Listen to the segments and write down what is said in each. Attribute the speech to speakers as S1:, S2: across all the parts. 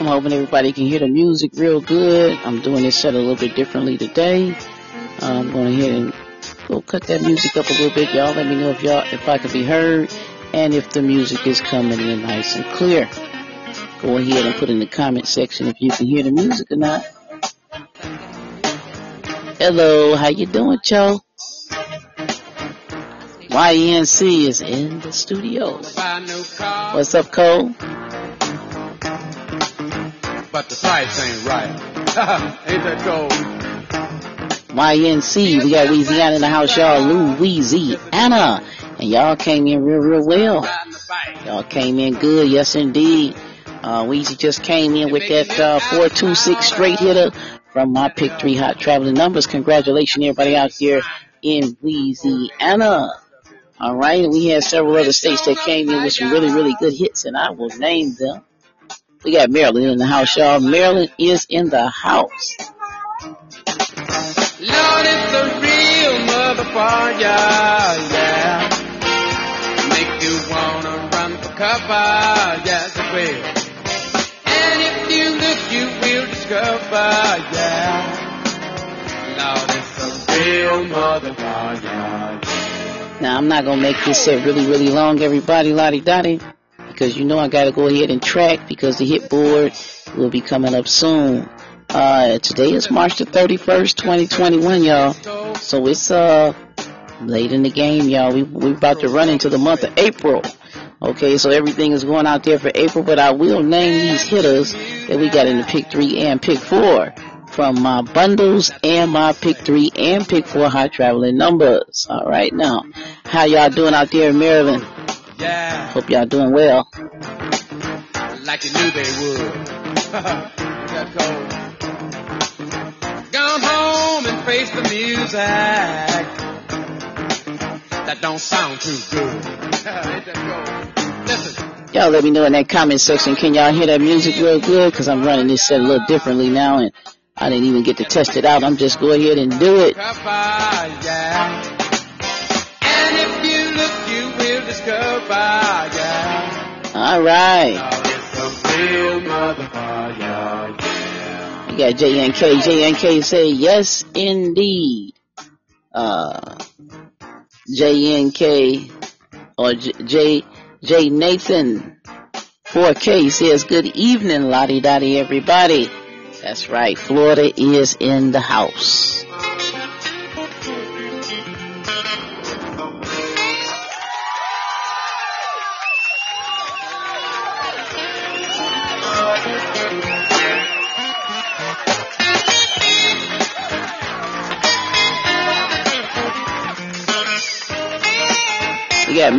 S1: I'm hoping everybody can hear the music real good. I'm doing this set a little bit differently today. I'm going ahead and go cut that music up a little bit. Y'all let me know if y'all, if I can be heard and if the music is coming in nice and clear. Go ahead and put in the comment section if you can hear the music or not. Hello, how you doing, Joe? YNC is in the studio. What's up, Cole?
S2: But the price ain't right. ain't that cold?
S1: YNC, we got Louisiana in the house, y'all. Louisiana. And y'all came in real, real well. Y'all came in good, yes indeed. Uh, Weezy just came in with that uh, 426 straight hitter from my pick three hot traveling numbers. Congratulations, everybody out there in Louisiana. All right, we had several other states that came in with some really, really good hits, and I will name them. We got Maryland in the house, y'all. Maryland is in the house.
S2: Lord, it's a real motherfucker, yeah. Make you wanna run for cover, yes it will. And if you look, you will discover, yeah. Lord, it's a real motherfucker,
S1: now I'm not gonna make this set really, really long, everybody, lottie dottie, because you know I gotta go ahead and track because the hit board will be coming up soon. Uh, today is March the 31st, 2021, y'all. So it's uh late in the game, y'all. We we about to run into the month of April. Okay, so everything is going out there for April, but I will name these hitters that we got in the pick three and pick four from my bundles and my pick three and pick four high traveling numbers. All right, now, how y'all doing out there in Maryland?
S2: Yeah.
S1: Hope y'all doing well.
S2: Like you knew they would. Got cold. Gone home and face the music. That don't sound too good. Ain't that cold? Listen.
S1: Y'all let me know in that comment section. Can y'all hear that music real good? Cause I'm running this set a little differently now and I didn't even get to test it out. I'm just go ahead and do it. All right. You got JNK. JNK say yes, indeed. Uh, JNK or J, J, J Nathan 4K says good evening, lottie dottie everybody. That's right. Florida is in the house.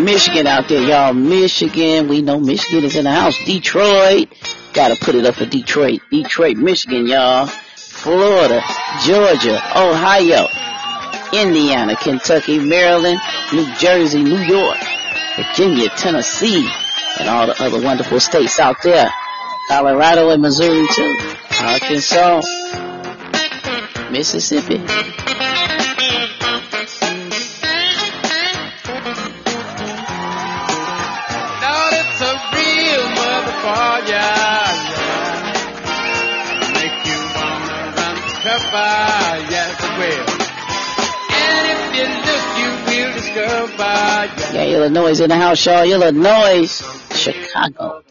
S1: Michigan out there, y'all. Michigan. We know Michigan is in the house. Detroit. Gotta put it up for Detroit. Detroit, Michigan, y'all. Florida, Georgia, Ohio, Indiana, Kentucky, Maryland, New Jersey, New York, Virginia, Tennessee, and all the other wonderful states out there. Colorado and Missouri too. Arkansas, Mississippi.
S2: Wanna run for cover, yes it will. And if you look, you will discover, yeah.
S1: Illinois in the house, y'all. Illinois, Chicago.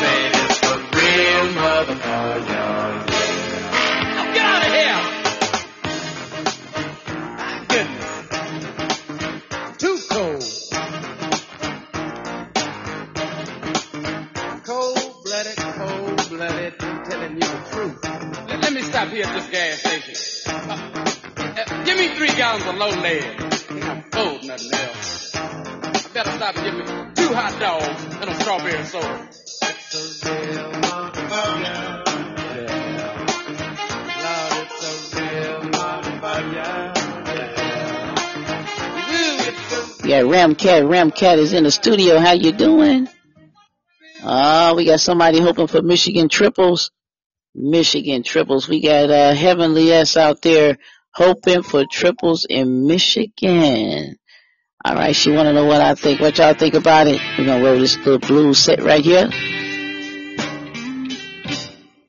S2: Say it's a real stop here at this gas station. Uh, uh, give me three gallons of low lead. I'm full, nothing else. I better stop and get me two hot dogs and a strawberry soda.
S1: Yeah, Ramcat. Ramcat is in the studio. How you doing? Uh, we got somebody hoping for Michigan triples. Michigan triples. We got uh, Heavenly S out there hoping for triples in Michigan. All right, she want to know what I think. What y'all think about it? We're to roll this little blue set right here.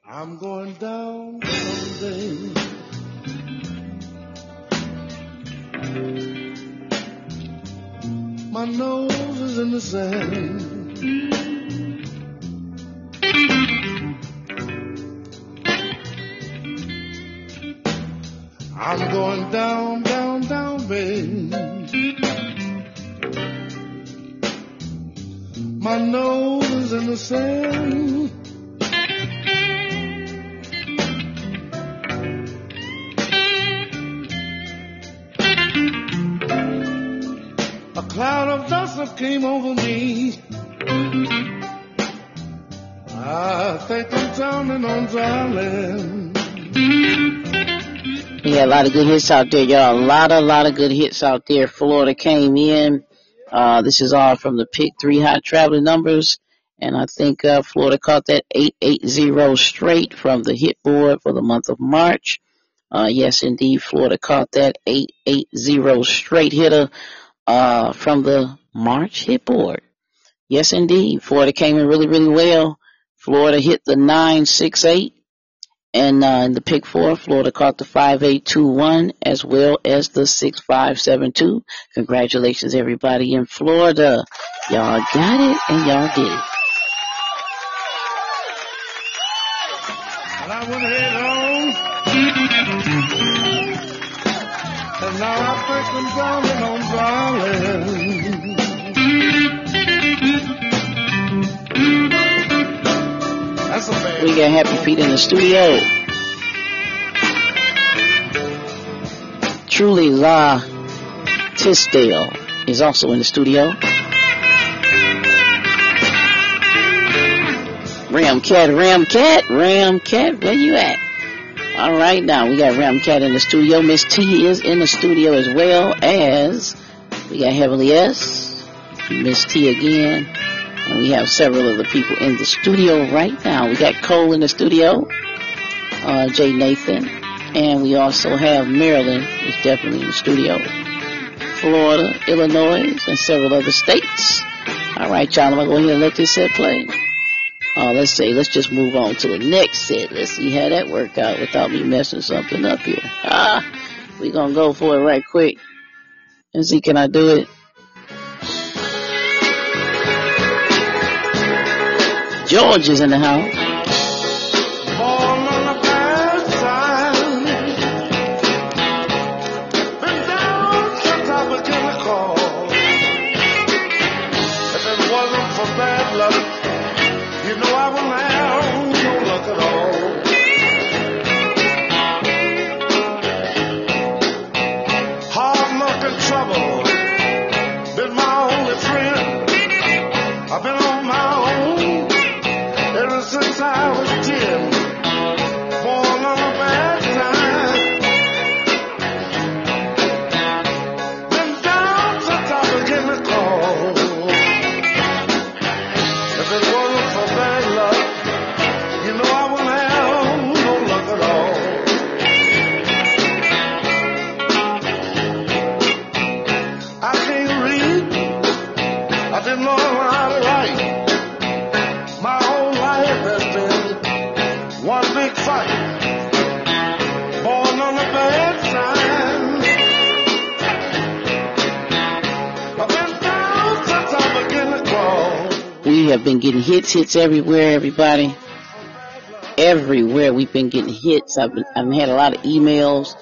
S2: I'm going down someday. My nose is in the sand. I'm going down, down, down, babe. My nose is in the sand. A cloud of dust came over me. I think I'm drowning on dry land.
S1: Yeah, a lot of good hits out there, y'all. A lot, a lot of good hits out there. Florida came in. Uh, this is all from the pick three hot traveling numbers. And I think uh, Florida caught that 880 straight from the hit board for the month of March. Uh, yes, indeed, Florida caught that 880 straight hitter uh, from the March hit board. Yes, indeed, Florida came in really, really well. Florida hit the 968 and uh, in the pick four, Florida caught the 5821 as well as the 6572. Congratulations, everybody in Florida. Y'all got it and y'all did it.
S2: And I home. And now I
S1: We got Happy Feet in the studio. Truly La Tisdale is also in the studio. Ram Cat, Ram Cat, Ram Cat, where you at? All right, now we got Ram Cat in the studio. Miss T is in the studio as well as we got Heavenly S, Miss T again, and we have several of the people in the studio right now. We got Cole in the studio, uh, Jay Nathan, and we also have Maryland is definitely in the studio, Florida, Illinois, and several other states. All right, y'all, I'm gonna go ahead and let this set play. Uh, let's say, let's just move on to the next set. Let's see how that work out without me messing something up here. Ah, we gonna go for it right quick and see can I do it. George is in the house. Hits, everywhere, everybody. Everywhere we've been getting hits. I've, been, I've had a lot of emails.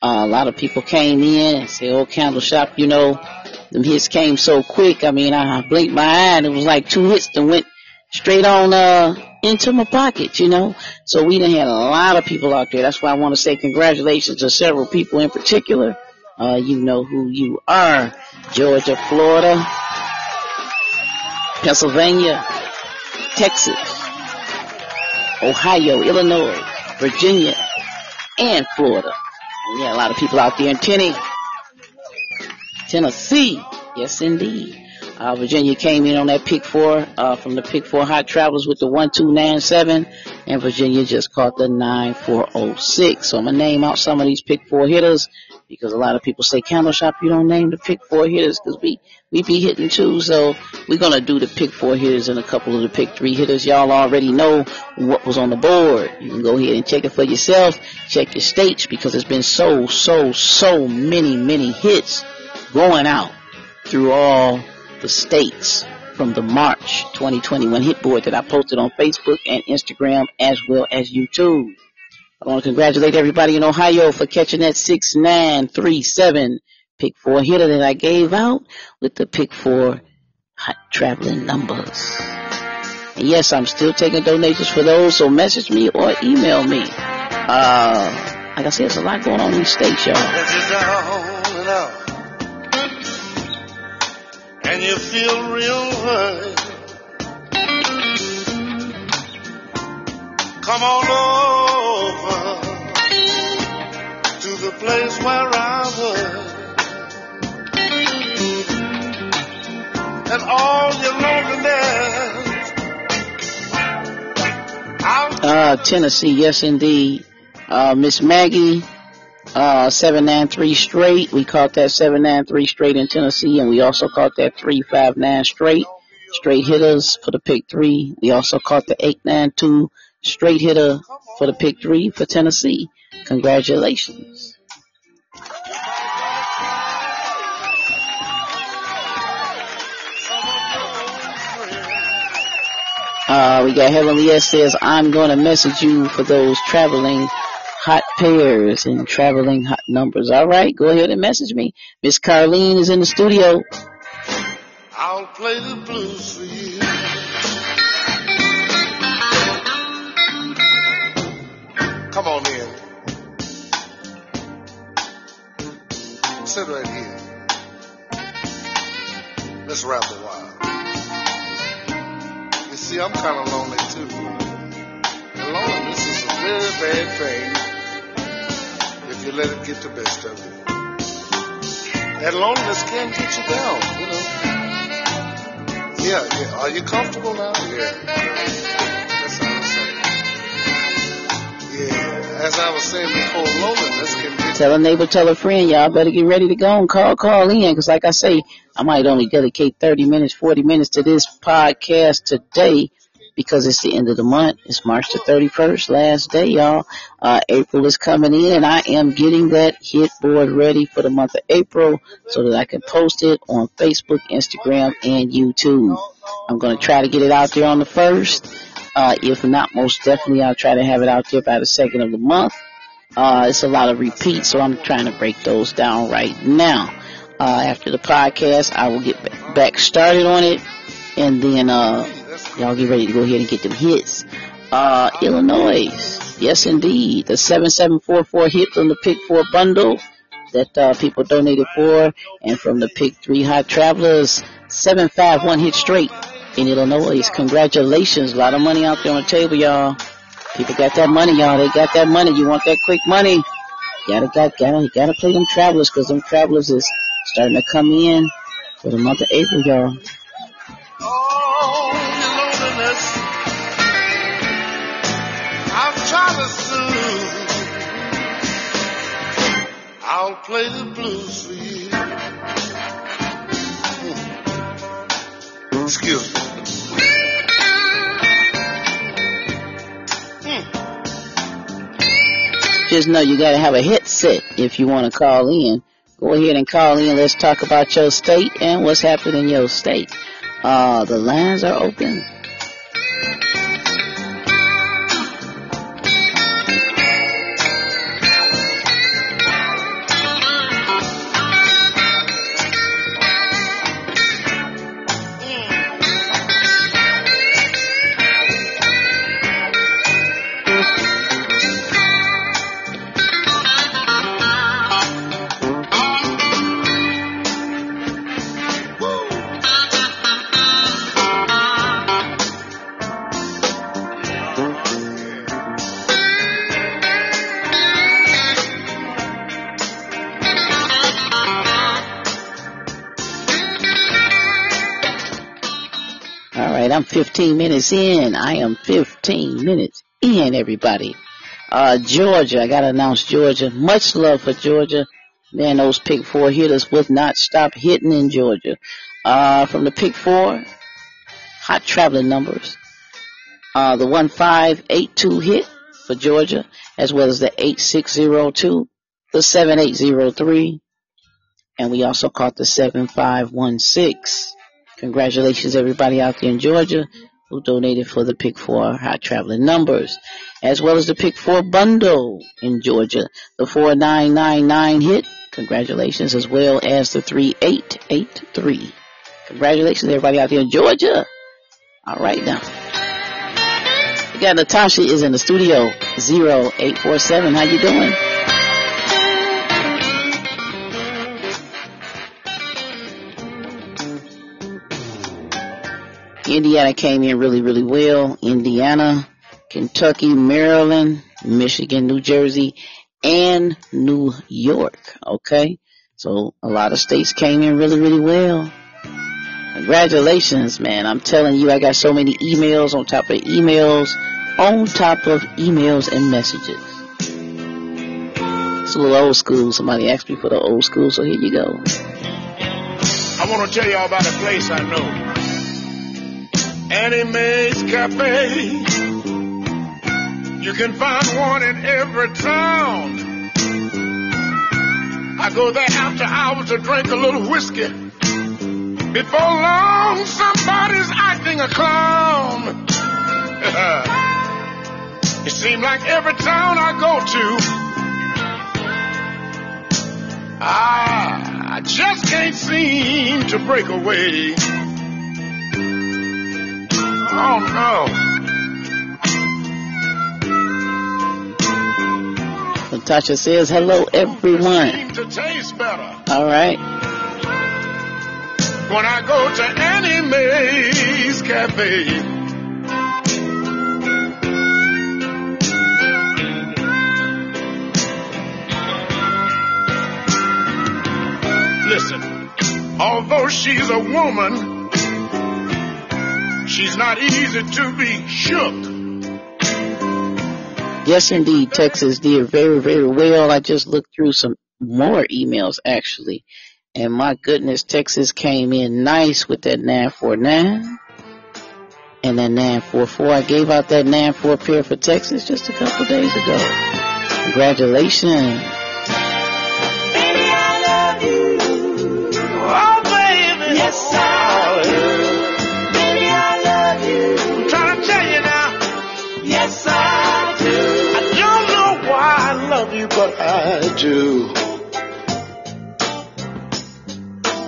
S1: Uh, a lot of people came in and said, oh, Candle Shop, you know, them hits came so quick. I mean, I blinked my eye and it was like two hits that went straight on, uh, into my pocket, you know. So we done had a lot of people out there. That's why I want to say congratulations to several people in particular. Uh, you know who you are. Georgia, Florida, Pennsylvania, Texas, Ohio, Illinois, Virginia, and Florida. Had a lot of people out there in Tennessee. Tennessee, yes indeed. Uh, Virginia came in on that pick four uh, from the pick four hot travelers with the one two nine seven, and Virginia just caught the nine four oh six. So I'm gonna name out some of these pick four hitters, because a lot of people say candle shop you don't name the pick four hitters because we we be hitting too. So we're gonna do the pick four hitters and a couple of the pick three hitters. Y'all already know what was on the board. You can go ahead and check it for yourself. Check your states because there's been so so so many many hits going out through all the states from the March 2021 hit board that I posted on Facebook and Instagram as well as YouTube. I want to congratulate everybody in Ohio for catching that 6937 pick four hitter that I gave out with the pick four hot traveling numbers. And yes, I'm still taking donations for those, so message me or email me. Uh, like I said, there's a lot going on in these states, y'all.
S3: And you feel real hurt. Come on the place where I was. And all your loneliness.
S1: Uh, Tennessee, yes indeed. Uh, Miss Maggie, uh, 793 straight. We caught that 793 straight in Tennessee, and we also caught that 359 straight. Straight hitters for the pick three. We also caught the 892 straight hitter for the pick three for Tennessee. Congratulations. Uh, we got Heavenly S says, I'm going to message you for those traveling hot pairs and traveling hot numbers. All right, go ahead and message me. Miss Carlene is in the studio.
S3: I'll play the blues for you. Come on in. Sit right here. Let's rap a while. You see, I'm kind of lonely too. And loneliness is a very bad thing if you let it get the best of you. That loneliness can get you down, you know. Yeah, yeah. Are you comfortable now? Yeah. That's how I say. Yeah. As I was saying before, loneliness can get
S1: Tell a neighbor, tell a friend, y'all better get ready to go and call, call in. Cause like I say, I might only dedicate 30 minutes, 40 minutes to this podcast today because it's the end of the month. It's March the 31st, last day, y'all. Uh, April is coming in and I am getting that hit board ready for the month of April so that I can post it on Facebook, Instagram, and YouTube. I'm going to try to get it out there on the first. Uh, if not, most definitely I'll try to have it out there by the second of the month. Uh, it's a lot of repeats, so I'm trying to break those down right now. Uh, after the podcast, I will get back started on it, and then uh, y'all get ready to go ahead and get them hits. Uh, Illinois, yes indeed, the 7744 hit from the Pick 4 bundle that uh, people donated for, and from the Pick 3 Hot Travelers, 751 hit straight in Illinois. Congratulations, a lot of money out there on the table, y'all. People got that money, y'all. They got that money. You want that quick money? Gotta, gotta, gotta, gotta play them travelers, cause them travelers is starting to come in for the month of April, y'all.
S3: Oh. I'll play the blues for you. Hmm.
S1: Just know you gotta have a headset if you wanna call in. Go ahead and call in. Let's talk about your state and what's happening in your state. Uh, the lines are open. I'm 15 minutes in. I am 15 minutes in, everybody. Uh, Georgia, I gotta announce Georgia. Much love for Georgia. Man, those pick four hitters would not stop hitting in Georgia. Uh, from the pick four, hot traveling numbers. Uh, the 1582 hit for Georgia, as well as the 8602, the 7803, and we also caught the 7516. Congratulations everybody out there in Georgia who donated for the Pick 4 Hot Traveling Numbers, as well as the Pick 4 Bundle in Georgia, the 4999 hit. Congratulations, as well as the 3883. Congratulations, everybody out there in Georgia. All right now. We got Natasha is in the studio, 0847. How you doing? Indiana came in really, really well. Indiana, Kentucky, Maryland, Michigan, New Jersey, and New York. Okay. So a lot of states came in really, really well. Congratulations, man. I'm telling you, I got so many emails on top of emails, on top of emails and messages. It's a little old school. Somebody asked me for the old school, so here you go.
S3: I want to tell y'all about a place I know. Annie Mae's Cafe. You can find one in every town. I go there after hours to drink a little whiskey. Before long, somebody's acting a clown. it seems like every town I go to, I just can't seem to break away. Oh no.
S1: Natasha says, hello everyone.
S3: To taste better.
S1: All right.
S3: When I go to Cafe. Listen, although she's a woman, She's not easy to be shook.
S1: Yes, indeed, Texas did very, very well. I just looked through some more emails actually. And my goodness, Texas came in nice with that 949 and that 944. I gave out that 94 pair for Texas just a couple days ago. Congratulations.
S3: But I do.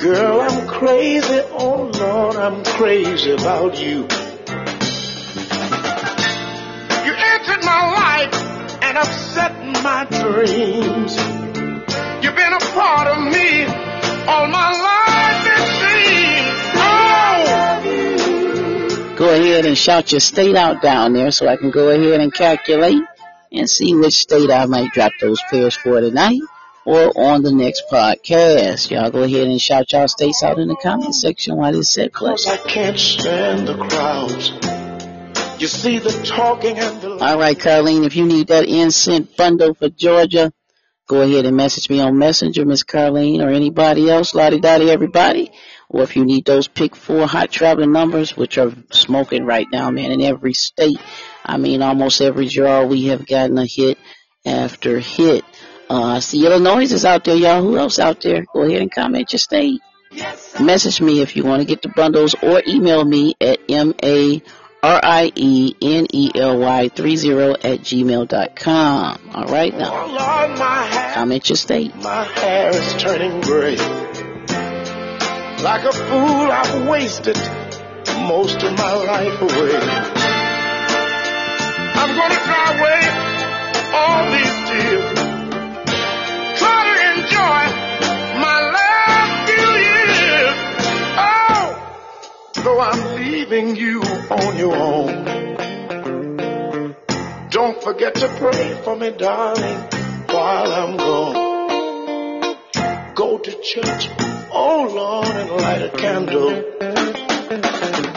S3: Girl, I'm crazy, oh Lord, I'm crazy about you. You entered my life and upset my dreams. You've been a part of me all my life, it
S1: seems. Go ahead and shout your state out down there so I can go ahead and calculate and see which state I might drop those pairs for tonight or on the next podcast. Y'all go ahead and shout y'all states out in the comment section while this set plays.
S3: I can't stand the crowds. You see the talking and the.
S1: All right, Carlene, if you need that incense bundle for Georgia, go ahead and message me on Messenger, Miss Carlene, or anybody else, Lottie Dottie, everybody. Or if you need those pick four hot traveling numbers, which are smoking right now, man, in every state. I mean, almost every draw we have gotten a hit after hit. Uh, see Illinois is out there, y'all. Who else out there? Go ahead and comment your state. Yes, Message me if you want to get the bundles or email me at M-A-R-I-E-N-E-L-Y 30 at gmail.com. All right now.
S3: Oh, Lord,
S1: comment your state.
S3: My hair is turning gray. Like a fool, I've wasted most of my life away. I'm gonna cry away all these tears. Try to enjoy my last few years. Oh, though I'm leaving you on your own. Don't forget to pray for me, darling, while I'm gone. Go to church, oh Lord, and light a candle.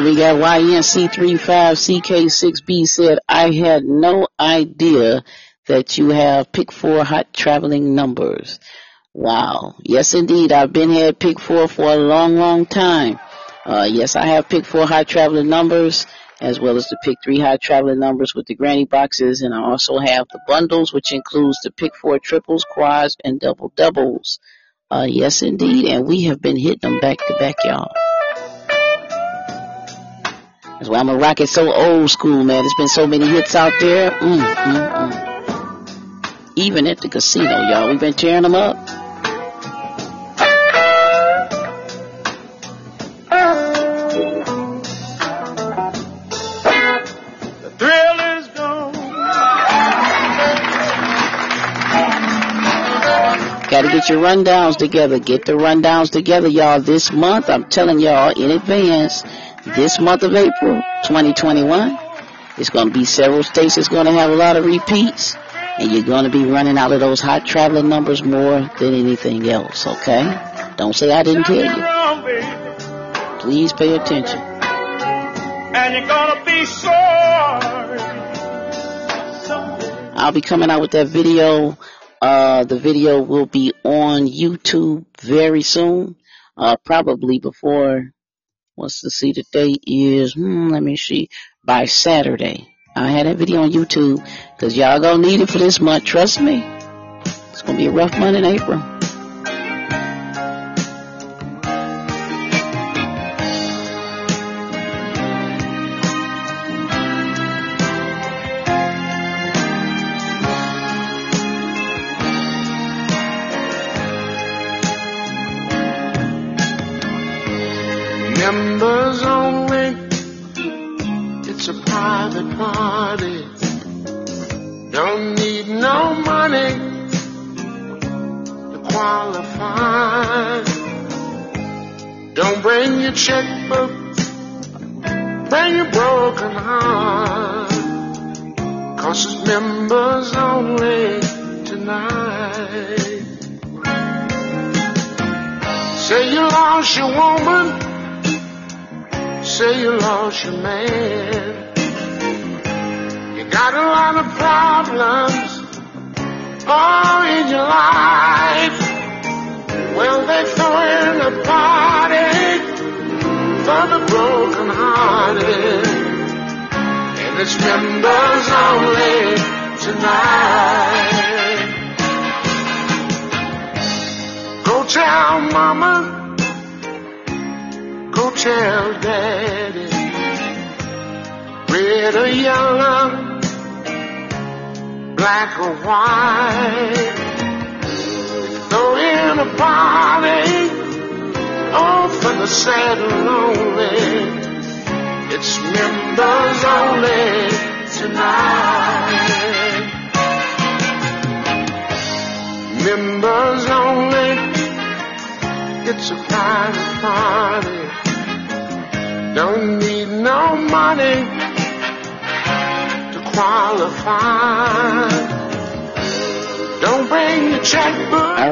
S1: We got YNC35CK6B said, I had no idea that you have pick four hot traveling numbers. Wow. Yes, indeed. I've been here at pick four for a long, long time. Uh, yes, I have pick four hot traveling numbers as well as the pick three hot traveling numbers with the granny boxes. And I also have the bundles, which includes the pick four triples, quads, and double doubles. Uh, yes, indeed. And we have been hitting them back to back, y'all. That's why I'm a rocket so old school, man. There's been so many hits out there. Mm, mm, mm. Even at the casino, y'all. We've been tearing them up. The thrill is gone. Gotta get your rundowns together. Get the rundowns together, y'all. This month, I'm telling y'all in advance, this month of April 2021, it's gonna be several states that's gonna have a lot of repeats. And you're gonna be running out of those hot traveling numbers more than anything else, okay? Don't say I didn't tell you. Please pay attention. And you're gonna be sorry. I'll be coming out with that video uh, the video will be on YouTube very soon. Uh, probably before, what's to see the date is, hmm, let me see, by Saturday. I had that video on YouTube because y'all gonna need it for this month. Trust me. It's gonna be a rough month in April.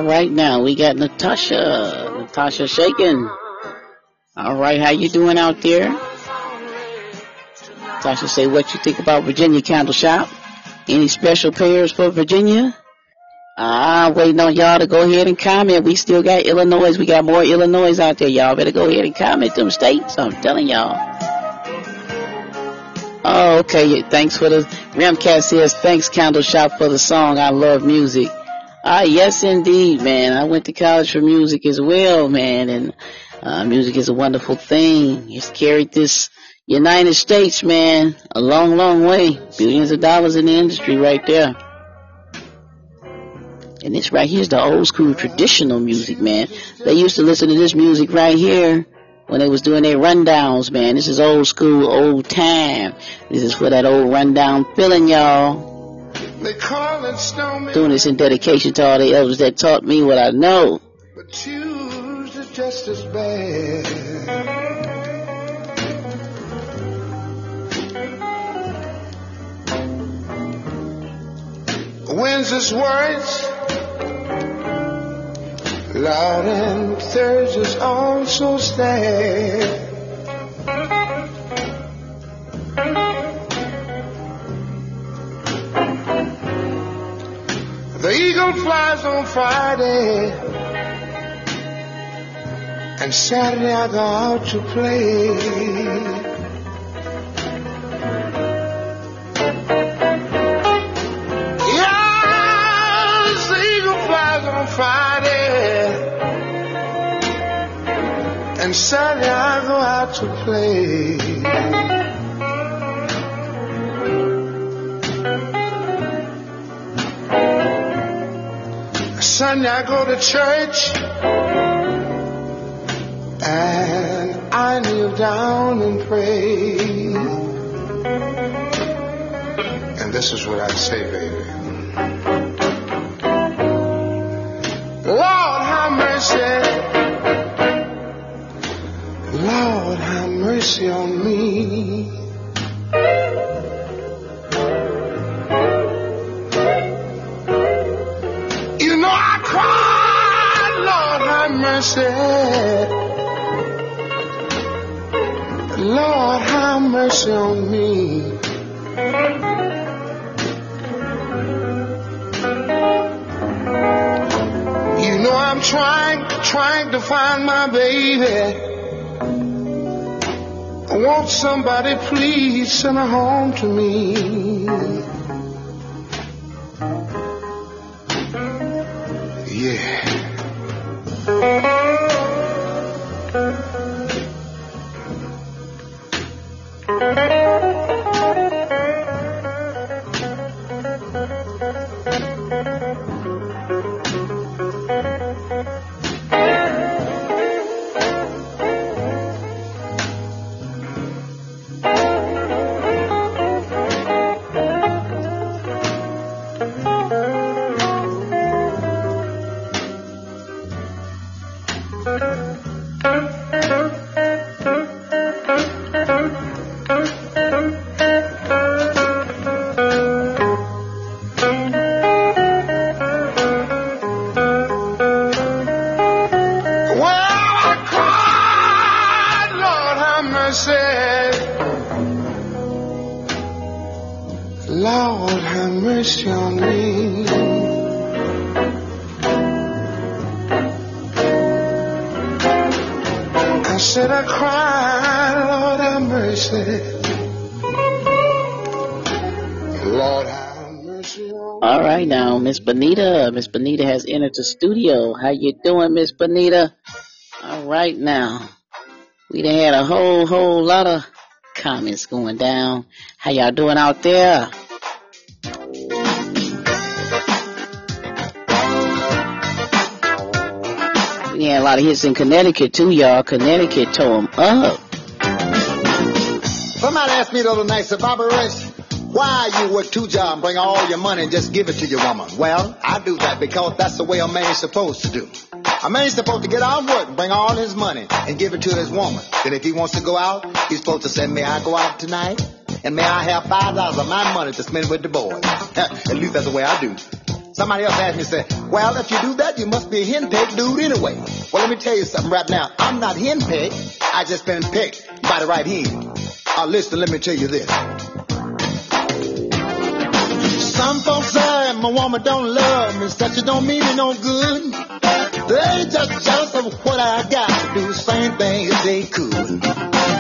S1: Right, now we got Natasha. Natasha shaking. All right, how you doing out there? Tasha say what you think about Virginia Candle Shop. Any special prayers for Virginia? Ah, waiting on y'all to go ahead and comment. We still got Illinois. We got more Illinois out there. Y'all better go ahead and comment them states. I'm telling y'all. Oh, okay. Thanks for the Remcat says thanks Candle Shop for the song. I love music. Ah, yes, indeed, man. I went to college for music as well, man, and uh, music is a wonderful thing. It's carried this United States, man, a long, long way. Billions of dollars in the industry right there. And this right here is the old school traditional music, man. They used to listen to this music right here when they was doing their rundowns, man. This is old school, old time. This is for that old rundown feeling, y'all. Doing this in dedication to all the elders that taught me what I know. But choose just as bad.
S3: When's this words? Loud and thirst is also sad. Eagle flies on Friday, and Saturday I go out to play. Yes, eagle flies on Friday, and Saturday I go out to play. Sunday I go to church and I kneel down and pray. And this is what I say, baby. Lord, have mercy. Lord, have mercy on me. Mercy. Lord, have mercy on me. You know I'm trying, trying to find my baby. Won't somebody please send her home to me? Yeah.
S1: Thank you. Bonita. Miss Bonita has entered the studio. How you doing, Miss Bonita? All right now. We done had a whole, whole lot of comments going down. How y'all doing out there? We had a lot of hits in Connecticut too, y'all. Connecticut tore them up.
S4: Somebody asked me the other night, Bobby Rush, why you work two jobs and bring all your money and just give it to your woman? Well, I do that because that's the way a man's supposed to do. A man's supposed to get out of work and bring all his money and give it to his woman. Then if he wants to go out, he's supposed to say, may I go out tonight? And may I have five dollars of my money to spend with the boys? At least that's the way I do. Somebody else asked me, say, well, if you do that, you must be a henpecked dude anyway. Well, let me tell you something right now. I'm not henpecked. I just been picked by the right hand. Uh, listen, let me tell you this. Some folks say my woman don't love me, such it don't mean me no good. They just jealous of what I got do the same thing if they could.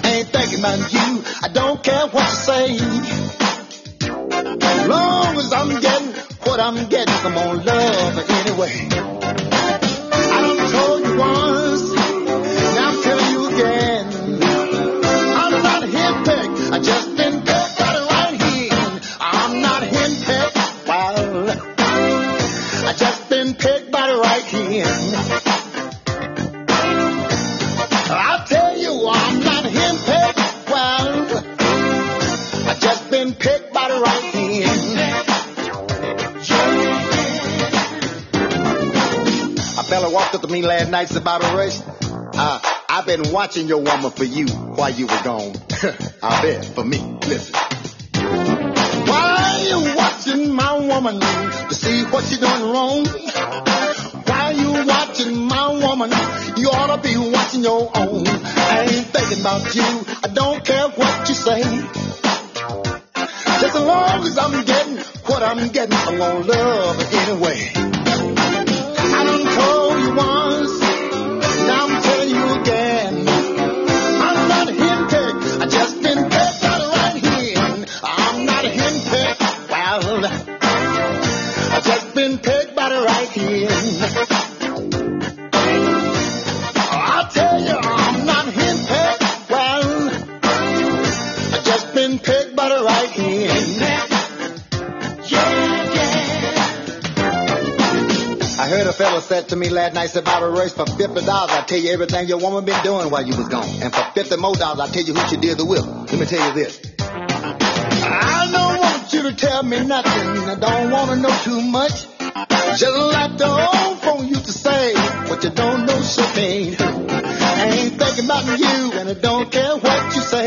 S4: ain't thinking about you, I don't care what you say. As long as I'm getting what I'm getting, I'm on love anyway. Me last night said, Bobby Rush, uh, I've been watching your woman for you while you were gone. I bet, for me. Listen. Why you watching my woman to see what she's doing wrong? Why you watching my woman, you ought to be watching your own. I ain't thinking about you, I don't care what you say. Just as long as I'm getting what I'm getting, I'm gonna love anyway. Said to me last night, said, Bobby Rush, for $50, I tell you everything your woman been doing while you was gone. And for 50 more dollars, I tell you who she did the will. Let me tell you this. I don't want you to tell me nothing. I don't want to know too much. Just like the old phone used to say, what you don't know, shit ain't. I ain't thinking about you, and I don't care what you say.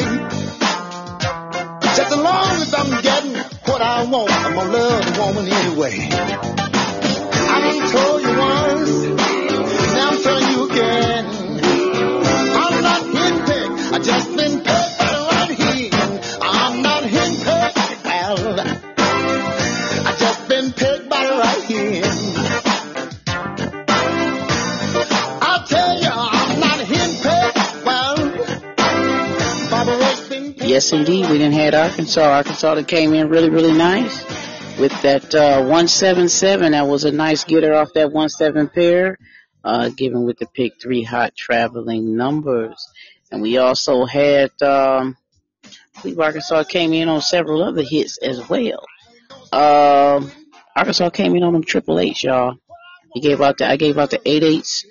S4: Just as long as I'm getting what I want, I'm gonna love woman anyway. I ain't told you once,
S1: Yes, indeed. We didn't had Arkansas. Arkansas that came in really, really nice with that uh, 177. That was a nice getter off that 1-7 pair, uh, given with the pick three hot traveling numbers. And we also had, um, I believe Arkansas came in on several other hits as well. Um, Arkansas came in on them triple H, y'all. He gave out the, I gave out the eight eights,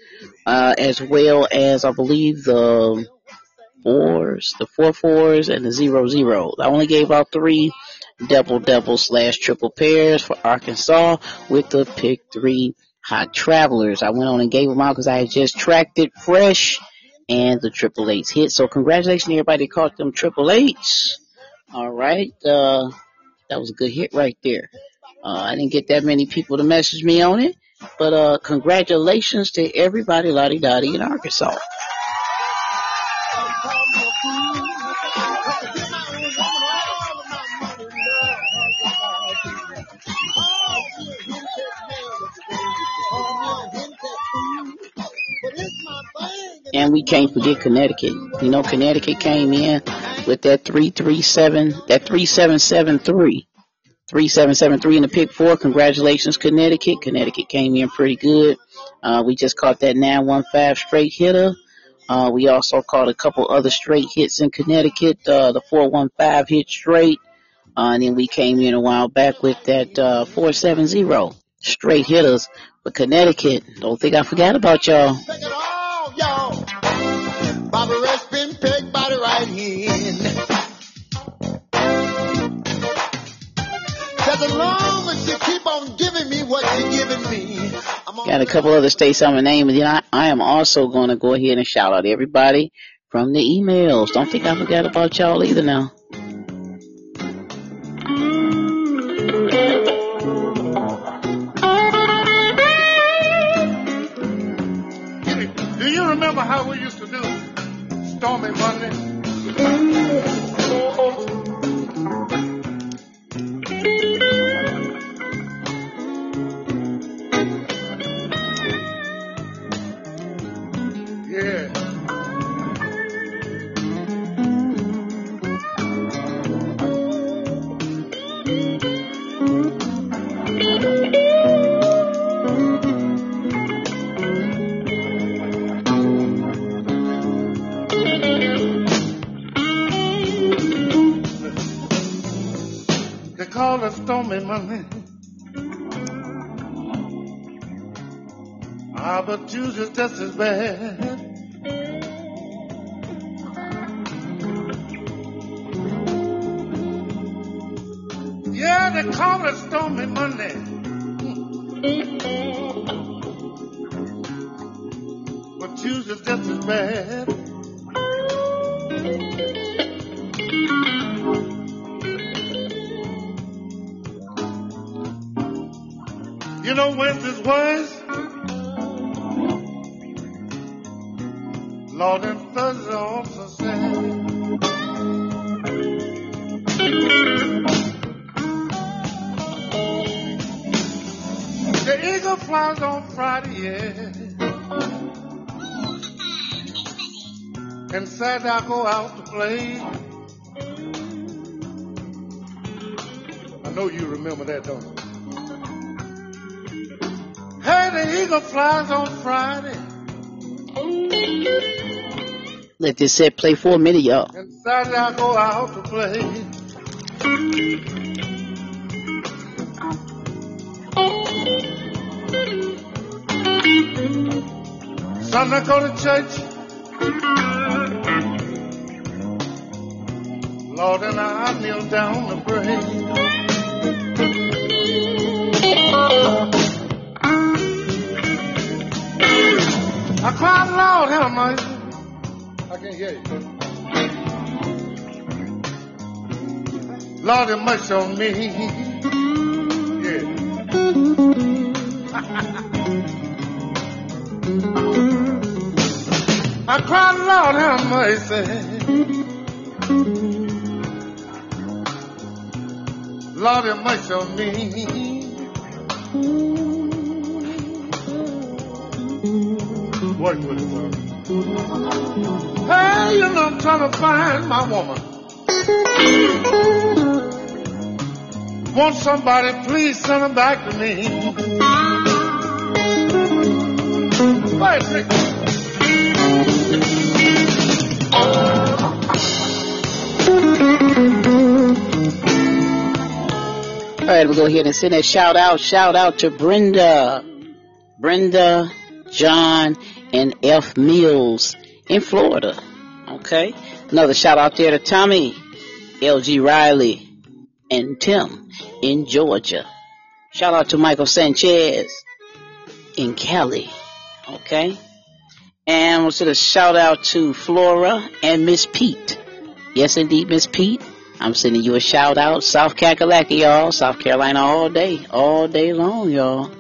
S1: uh, as well as I believe the fours, the four fours, and the zero. I only gave out three double double slash triple pairs for Arkansas with the pick three hot travelers. I went on and gave them out because I had just tracked it fresh and the triple eights hit. So congratulations everybody caught them triple eights. All right. Uh, that was a good hit right there. Uh, I didn't get that many people to message me on it, but, uh, congratulations to everybody, Lottie Dottie in Arkansas. We can't forget Connecticut. You know, Connecticut came in with that 337, that 3773. 3773 in the pick four. Congratulations, Connecticut. Connecticut came in pretty good. Uh, we just caught that 915 straight hitter. Uh, we also caught a couple other straight hits in Connecticut. Uh, the 415 hit straight. Uh, and then we came in a while back with that, uh, 470 straight hitters. But Connecticut, don't think I forgot about y'all.
S4: Take it all, y'all. Rush been pegged by the right hand. Just as long as you keep on giving me what you're giving me,
S1: Got a couple other states on my name, and then I, I am also going to go ahead and shout out everybody from the emails. Don't think I forgot about y'all either now.
S3: Remember how we used to do Stormy Monday? Stormy Monday. Ah, but Tuesday's just as bad. Yeah, they call it Stormy Monday. But Tuesday's just as bad. You know Wednesday's worse. Lord and Thursday also sad. The eagle flies on Friday, yeah. And Saturday I go out to play. I know you remember that, don't you? Eagle flies on Friday.
S1: Let this set play for a minute, y'all.
S3: And Saturday I go out to play. Sunday go to church. Lord, and I kneel down to pray. I cried, Lord, have mercy. I can't hear you. Lord, have mercy on me. Yeah. I cried, Lord, have mercy. Lord, have mercy on me. Hey, you know, I'm trying to find my woman. Want somebody, please send her back to me.
S1: All right, we'll go ahead and send a shout out. Shout out to Brenda, Brenda, John, and F. Mills in Florida. Okay. Another shout out there to Tommy, LG Riley, and Tim in Georgia. Shout out to Michael Sanchez in Cali. Okay. And we'll send a shout out to Flora and Miss Pete. Yes, indeed, Miss Pete. I'm sending you a shout out. South Kakalaki, y'all. South Carolina all day. All day long, y'all.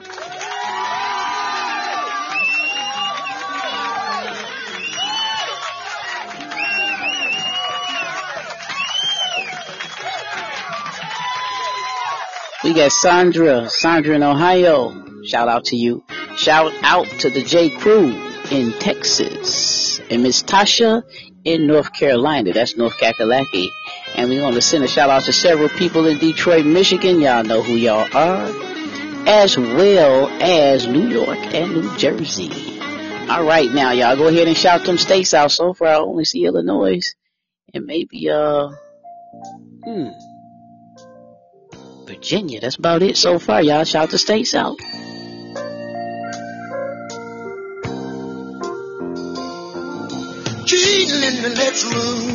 S1: We got Sandra, Sandra in Ohio. Shout out to you. Shout out to the J Crew in Texas. And Miss Tasha in North Carolina. That's North Kakalaki. And we're going to send a shout out to several people in Detroit, Michigan. Y'all know who y'all are. As well as New York and New Jersey. All right, now y'all go ahead and shout them states out. So far, I only see Illinois and maybe uh, hmm, Virginia. That's about it so far. Y'all shout the states out.
S4: Cheating in the next room.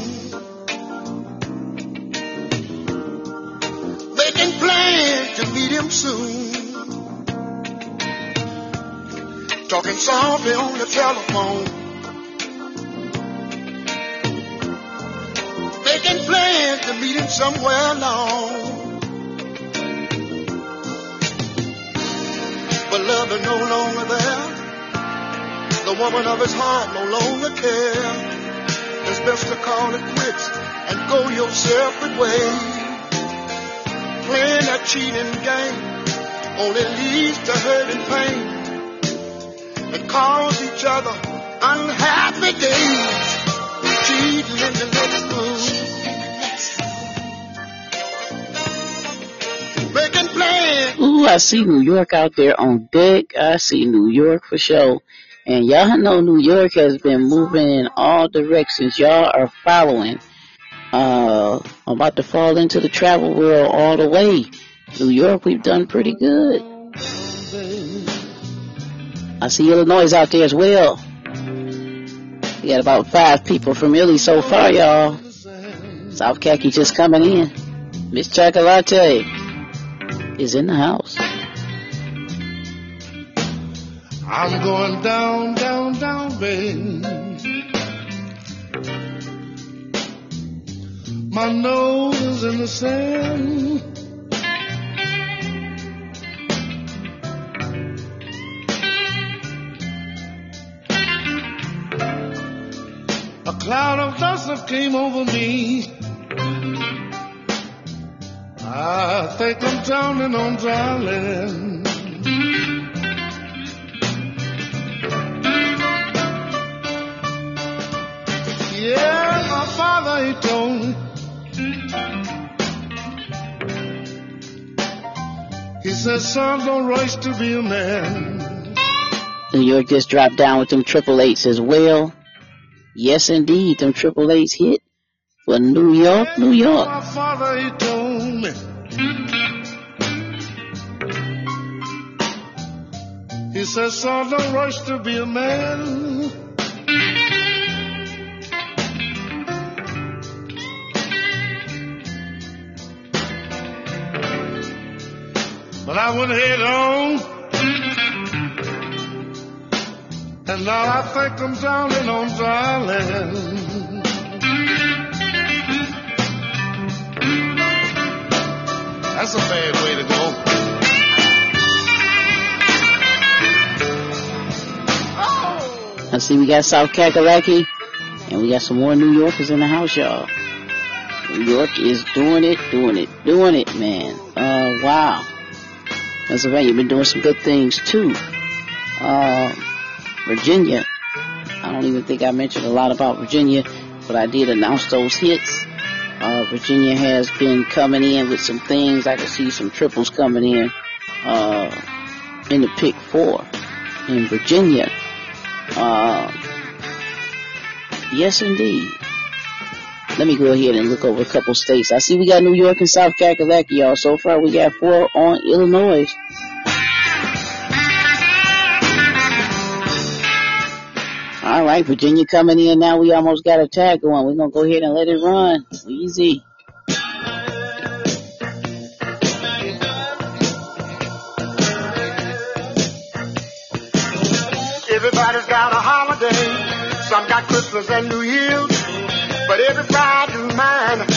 S4: Making plans to meet him soon. Talking softly on the telephone. Making plans to meet him somewhere alone. But love is no longer there. The woman of his heart no longer cares. It's best to call it quits and go your separate way. Playing that cheating game only leads to hurt and pain. And cause each other unhappy days. Cheating in the next room.
S1: Ooh, I see New York out there on deck. I see New York for sure. And y'all know New York has been moving in all directions. Y'all are following. Uh, I'm about to fall into the travel world all the way. New York, we've done pretty good. I see Illinois out there as well. We got about five people from Illy so far, y'all. South Khaki just coming in. Miss Chocolate is in the house.
S3: I'm going down, down, down, babe. My nose is in the sand. A cloud of dust came over me. I think I'm drowning on dry land. Yeah, my father, he told me. He said, son, don't rush to be a man.
S1: New York just dropped down with them triple eights as well. Yes, indeed, them triple eights hit for New York, New York.
S3: He He says, son, don't rush to be a man. But I went head on. And now I think I'm drowning on dry land. That's a bad way to go.
S1: I see we got South Kakalaki, and we got some more New Yorkers in the house, y'all. New York is doing it, doing it, doing it, man. Uh, wow. Pennsylvania been doing some good things too. Uh, Virginia. I don't even think I mentioned a lot about Virginia, but I did announce those hits. Uh, Virginia has been coming in with some things. I can see some triples coming in, uh, in the pick four in Virginia. Uh, yes, indeed. Let me go ahead and look over a couple states. I see we got New York and South Kakalaki, y'all. So far, we got four on Illinois. All right, Virginia coming in now. We almost got a tag going. We're gonna go ahead and let it run. Easy.
S4: Everybody's got a holiday. Some got Christmas and New Year's. But every Friday mine,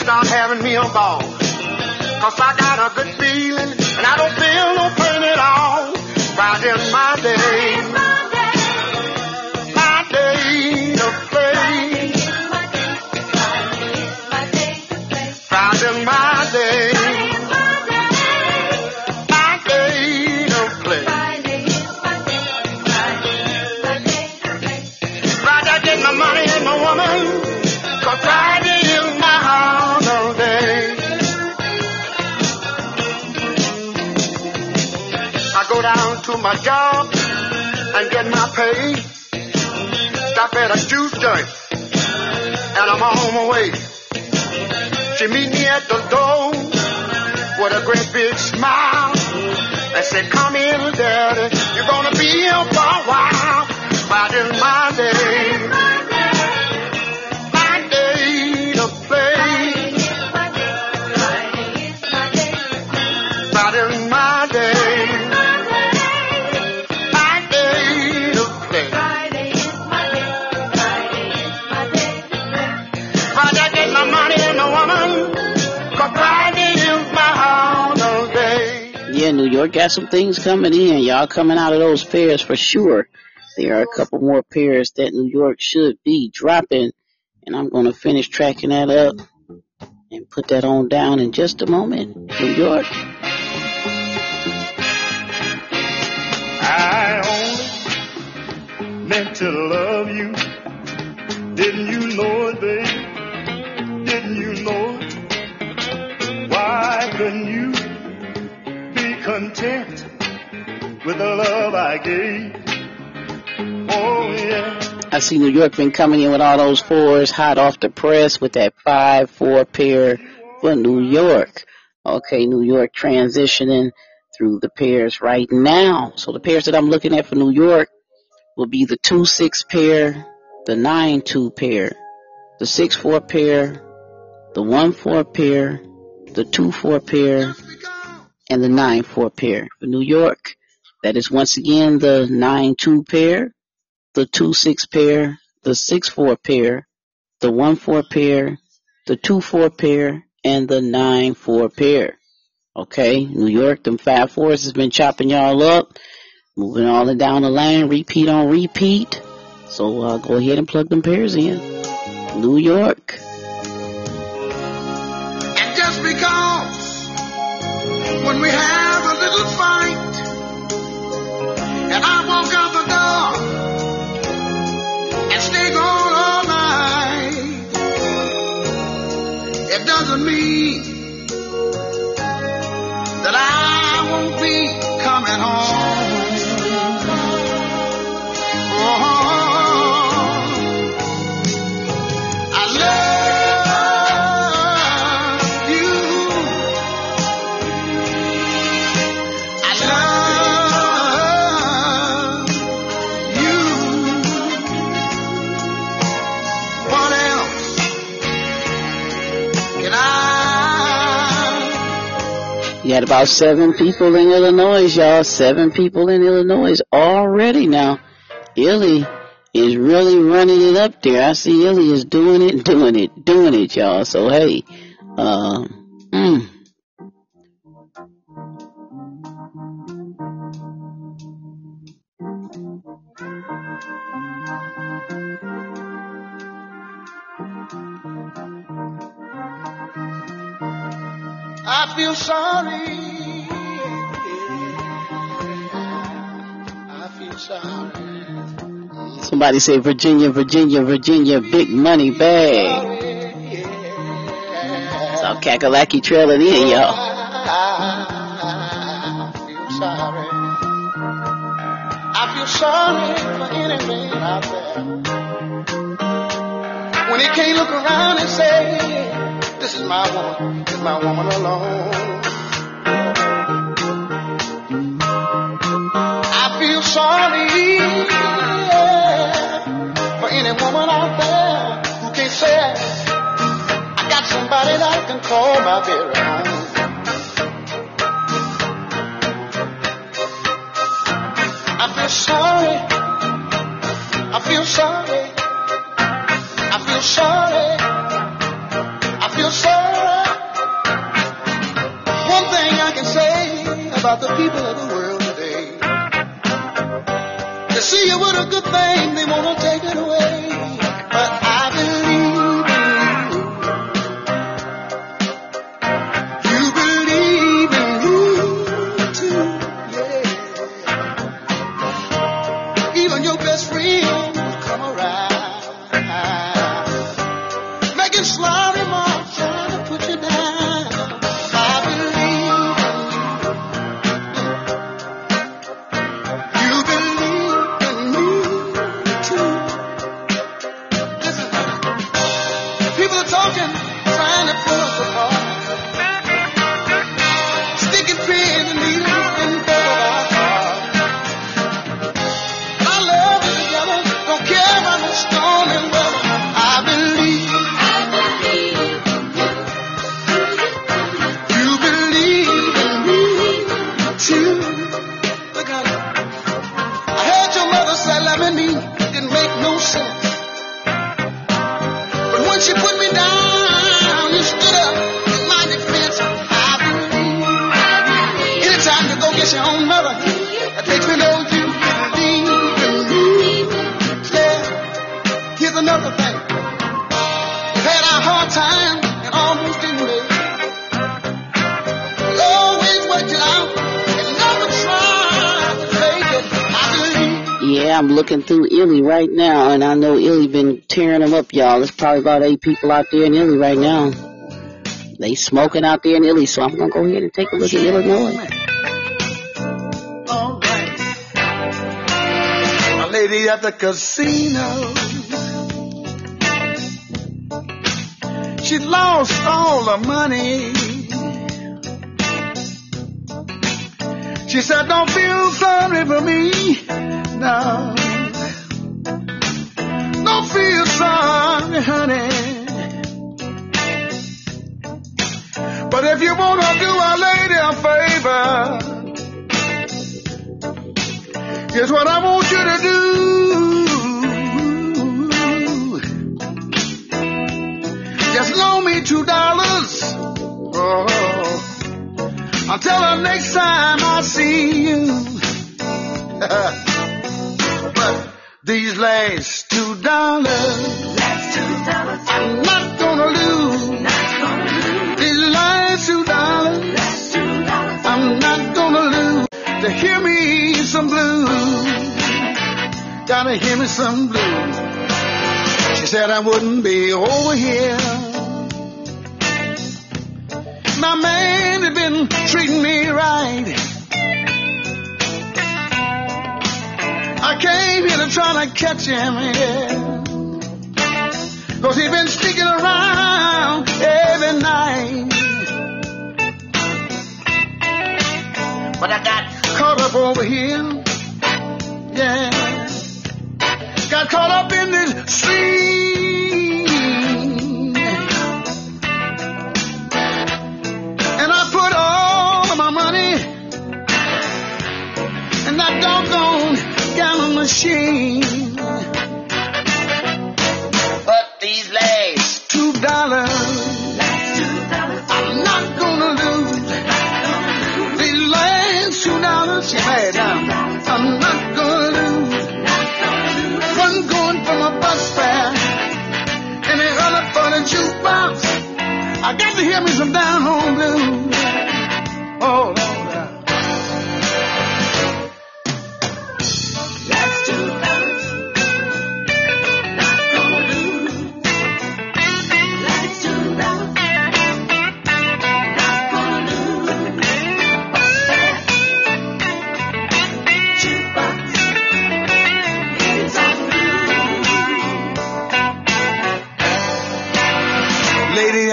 S4: start having me a ball. Cause I got a good feeling, to my job and get my pay. Stop at a juice joint and I'm on my way. She meet me at the door with a great big smile and said, come in, daddy, you're gonna be here for a while. Friday's my day,
S1: York got some things coming in. Y'all coming out of those pairs for sure. There are a couple more pairs that New York should be dropping, and I'm going to finish tracking that up and put that on down in just a moment. New York.
S3: I only meant to love you. Didn't you know it, babe? Didn't you know it? Why couldn't you content with the love I gave? Oh, yeah.
S1: I see New York been coming in with all those fours hot off the press with that five four pair for New York. Okay, New York transitioning through the pairs right now. So the pairs that I'm looking at for New York will be the two six pair, the nine two pair, the six four pair, the one four pair, the two four pair, and the nine four pair. For New York, that is once again the nine two pair, the two six pair, the six four pair, the one four pair, the two four pair, and the nine four pair. Okay, New York, them five fours has been chopping y'all up, moving all the down the line, repeat on repeat. So uh, go ahead and plug them pairs in. New York.
S4: And just because when we have a little fight, and I walk out the door and stay gone all night, it doesn't mean that I won't be coming home.
S1: About seven people in Illinois, y'all. Seven people in Illinois already now. Illy is really running it up there. I see Illy is doing it, doing it, doing it, y'all. So hey, uh,
S4: I feel sorry. I feel sorry.
S1: somebody say Virginia, Virginia, Virginia, big money bag. So Kakalaki trailing in, y'all.
S4: I feel sorry. I feel sorry for any man out there. When he can't look around and say, this is my woman, this is my woman alone. I feel sorry for any woman out there who can't say, I got somebody that I can call my very own. I feel sorry. I feel sorry. About the people of the world today. They see you with a good thing, they want to take it away.
S1: Y'all. There's probably about eight people out there in Illy right now. They smoking out there in Illy, so I'm gonna go ahead and take a look at Illinois.
S4: All right. A lady at the casino. She lost all the money. She said, Don't feel sorry for me. No. If you wanna do Our lady a favor, here's what I want you to do. Just loan me two dollars. Oh, until the next time I see you. but these last two dollars, I'm not gonna lose. These last two dollars, I'm to hear me some blues. Gotta hear me some blues. She said I wouldn't be over here. My man had been treating me right. I came here to try to catch him, yeah. Cause he been sneaking around every night. But I got caught up over here. Yeah. Got caught up in this scene. And I put all of my money in that doggone gallon machine. I got to hear me some down home blues. Oh,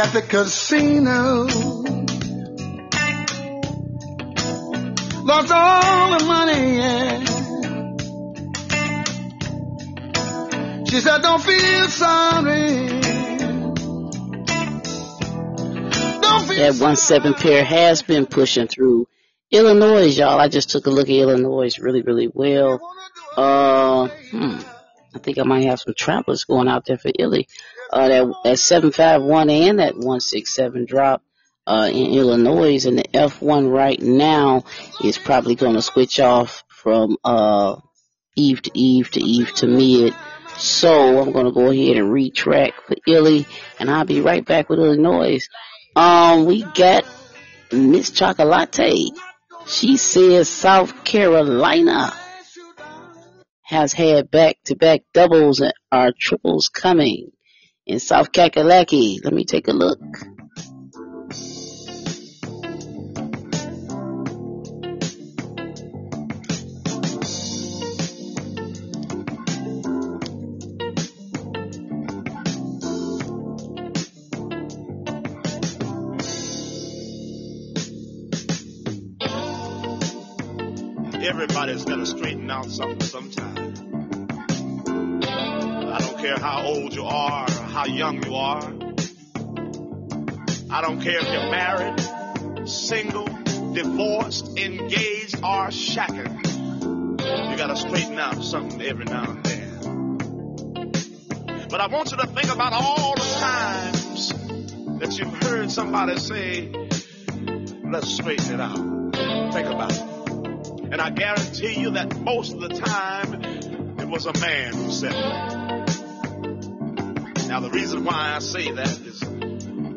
S4: at the casino lost all the money, yeah. She said, don't feel sorry. Don't feel
S1: That one seven pair has been pushing through Illinois, y'all. I just took a look at Illinois really, really well. Uh, hmm. I think I might have some travelers going out there for Illy. Uh, that, that 751 and that 167 drop, uh, in Illinois and the F1 right now is probably going to switch off from, uh, eve to eve to eve to mid. So I'm going to go ahead and retrack for Illy and I'll be right back with Illinois. Um, we got Miss Chocolate. She says South Carolina has had back-to-back doubles and are triples coming in South Kakalaki. Let me take a look.
S5: Everybody's to straighten out something sometime. I don't care how old you are how young you are. I don't care if you're married, single, divorced, engaged, or shacking. You got to straighten out something every now and then. But I want you to think about all the times that you've heard somebody say, let's straighten it out. Think about it. And I guarantee you that most of the time it was a man who said it. Now the reason why I say that is,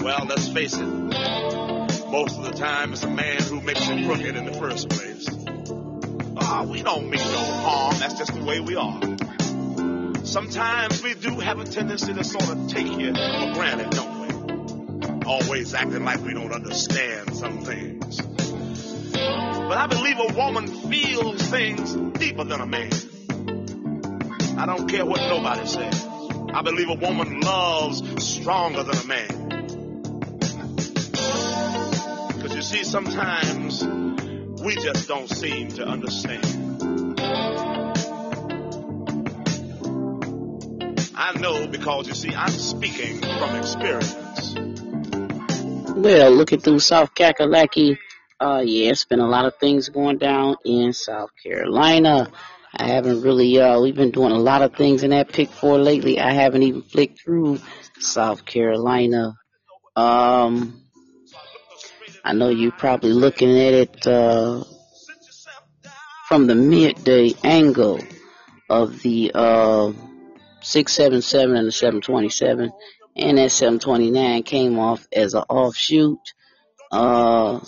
S5: well, let's face it. Most of the time it's a man who makes it crooked in the first place. Ah, we don't mean no harm. That's just the way we are. Sometimes we do have a tendency to sort of take it for granted, don't we? Always acting like we don't understand some things. But I believe a woman feels things deeper than a man. I don't care what nobody says. I believe a woman loves stronger than a man. Because you see, sometimes we just don't seem to understand. I know because you see, I'm speaking from experience.
S1: Well, looking through South Kakalaki, uh, yeah, it's been a lot of things going down in South Carolina. I haven't really, uh, we've been doing a lot of things in that pick four lately. I haven't even flicked through South Carolina. Um, I know you're probably looking at it, uh, from the midday angle of the, uh, 677 and the 727 and that 729 came off as an offshoot. Uh,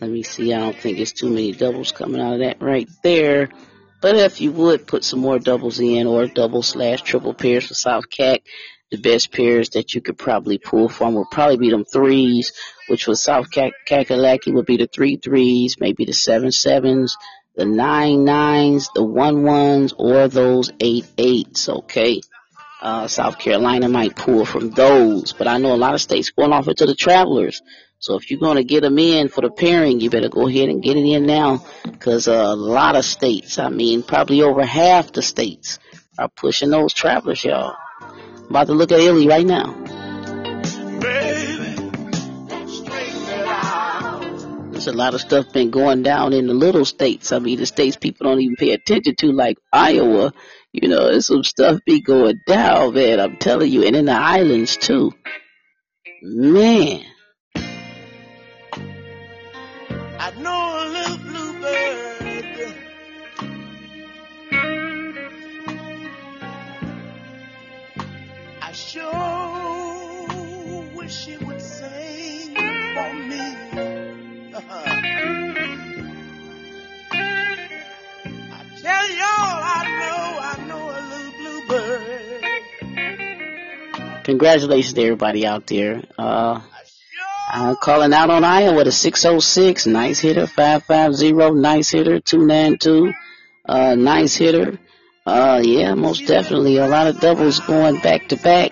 S1: Let me see. I don't think it's too many doubles coming out of that right there. But if you would put some more doubles in or double slash triple pairs for South Cac, the best pairs that you could probably pull from would probably be them threes, which for South Kakalaki would be the three threes, maybe the seven sevens, the nine nines, the one ones, or those eight eights, okay? Uh, South Carolina might pull from those, but I know a lot of states going off into the travelers. So if you're going to get them in for the pairing, you better go ahead and get it in now because uh, a lot of states, I mean, probably over half the states are pushing those travelers, y'all. I'm about to look at Illy right now. There's a lot of stuff been going down in the little states. I mean, the states people don't even pay attention to, like Iowa. You know, there's some stuff be going down, man. I'm telling you, and in the islands too. Man. Congratulations to everybody out there. Uh, I'm calling out on Iowa, the 606, nice hitter, 550, nice hitter, 292, uh, nice hitter. Uh, yeah, most definitely. A lot of doubles going back to back.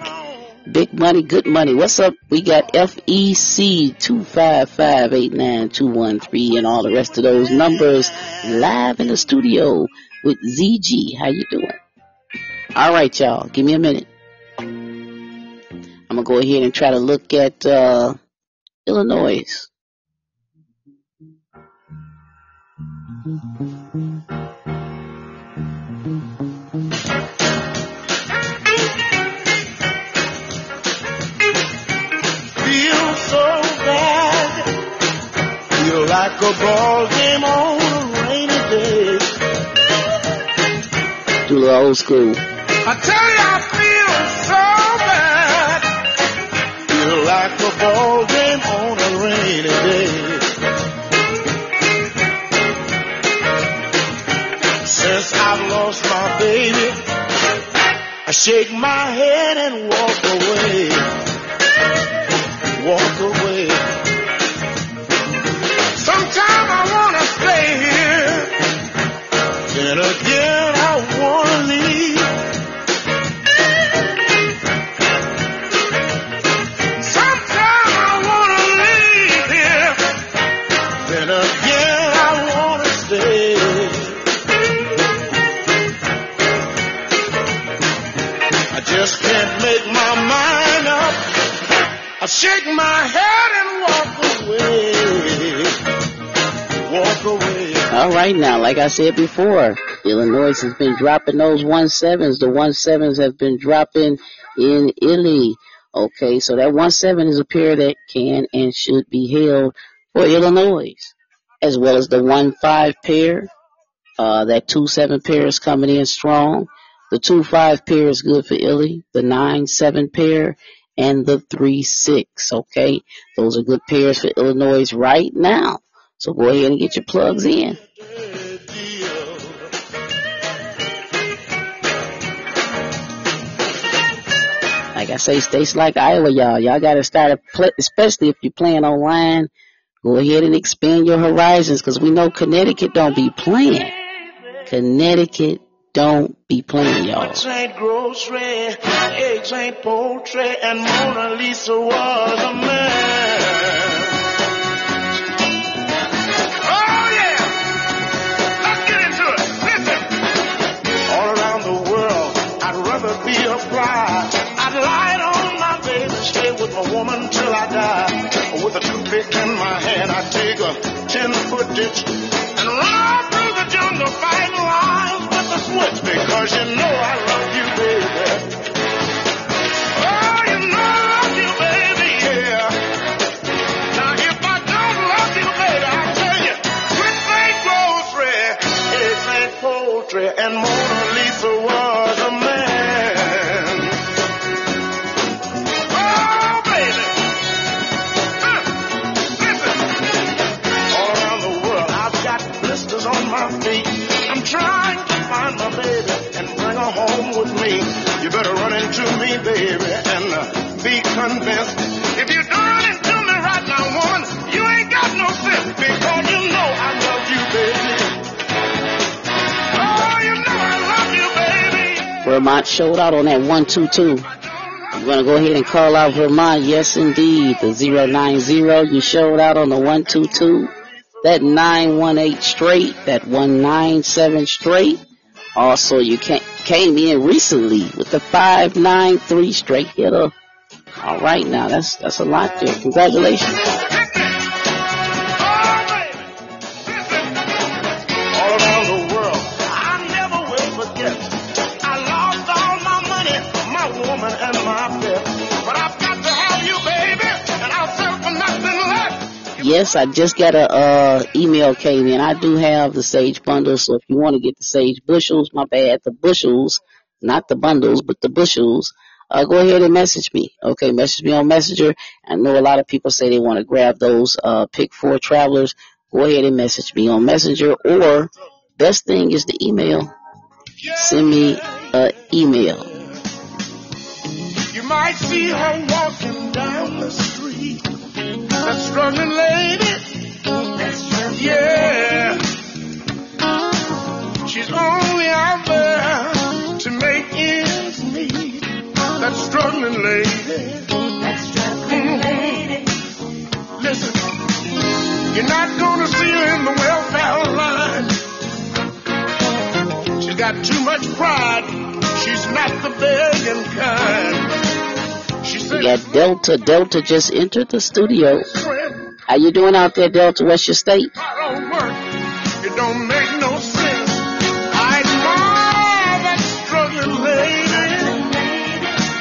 S1: Big money, good money. What's up? We got FEC 255-89213 and all the rest of those numbers live in the studio with ZG. How you doing? All right, y'all. Give me a minute. I'm gonna go ahead and try to look at, uh, Illinois.
S3: Feel so bad. Feel like a ball game on a rainy day.
S1: Do the old school.
S3: I tell you, like a ball game on a rainy day. Since I've lost my baby, I shake my head and walk away. Walk away. Sometimes I wanna stay here, then again
S1: right now, like I said before, Illinois has been dropping those one sevens. The one sevens have been dropping in Illy. Okay, so that one seven is a pair that can and should be held for Illinois, as well as the one five pair. Uh, that two seven pair is coming in strong. The two five pair is good for Illy. The nine seven pair and the three six. Okay, those are good pairs for Illinois right now. So go ahead and get your plugs in. Like I say, states like Iowa, y'all, y'all gotta start, a play, especially if you're playing online. Go ahead and expand your horizons, cause we know Connecticut don't be playing. Connecticut don't be playing, y'all.
S3: Eggs ain't grocery, eggs ain't poultry, and Mona Lisa was a man. Woman till I die. With a toothpick in my hand, I'd take a ten foot ditch and run through the jungle fighting lions with the switch because you know I love you, baby. Oh, you
S1: Vermont showed out on that 122. I'm going to go ahead and call out Vermont. Yes, indeed. The 090, you showed out on the 122. That 918 straight, that 197 straight. Also, you came in recently with the 593 straight hitter. All right, now that's that's a lot there. Congratulations. Yes, I just got a uh, email came in. I do have the sage bundles, so if you want to get the sage bushels, my bad, the bushels, not the bundles, but the bushels, uh, go ahead and message me. Okay, message me on Messenger. I know a lot of people say they want to grab those uh, pick four travelers. Go ahead and message me on Messenger, or best thing is the email. Send me an email.
S3: You might see her walking down the street that struggling lady. Yeah. She's only out there to make ends meet. That struggling lady. Mm-hmm. Listen, you're not gonna see her in the welfare line. She's got too much pride. She's not the begging kind.
S1: We got Delta. Delta just entered the studio. How you doing out there, Delta? What's your state?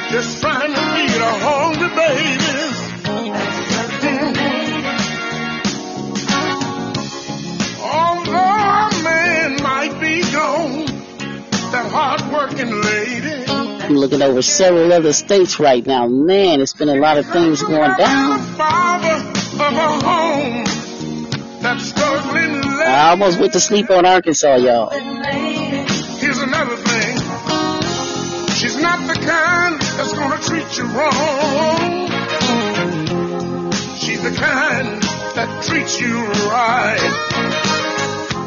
S3: Just trying to her hungry babies.
S1: I'm looking over several other states right now. Man, it's been a lot of things going down. I almost went to sleep on Arkansas, y'all.
S3: Here's another thing. She's not the kind that's gonna treat you wrong. She's the kind that treats you right.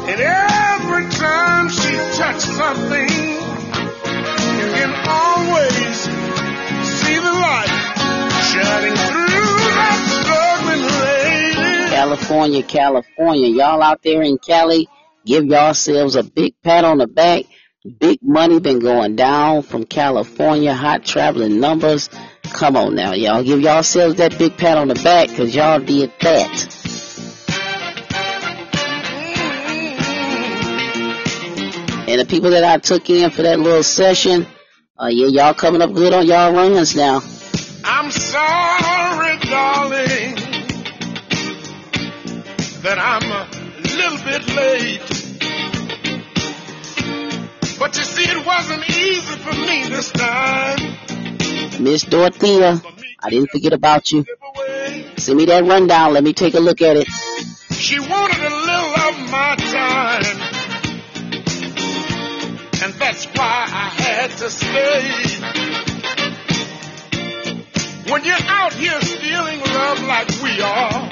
S3: And every time she touches something, always see the light shining through that struggling lady.
S1: California, California. Y'all out there in Cali, give yourselves a big pat on the back. Big money been going down from California, hot traveling numbers. Come on now, y'all. Give yourselves that big pat on the back because y'all did that. And the people that I took in for that little session, uh, yeah, y'all coming up good on y'all runs now.
S3: I'm sorry, darling, that I'm a little bit late. But you see, it wasn't easy for me this time.
S1: Miss Dorothea, I didn't forget about you. Send me that rundown. Let me take a look at it.
S3: She wanted a little of my time that's why I had to stay. When you're out here stealing love like we are,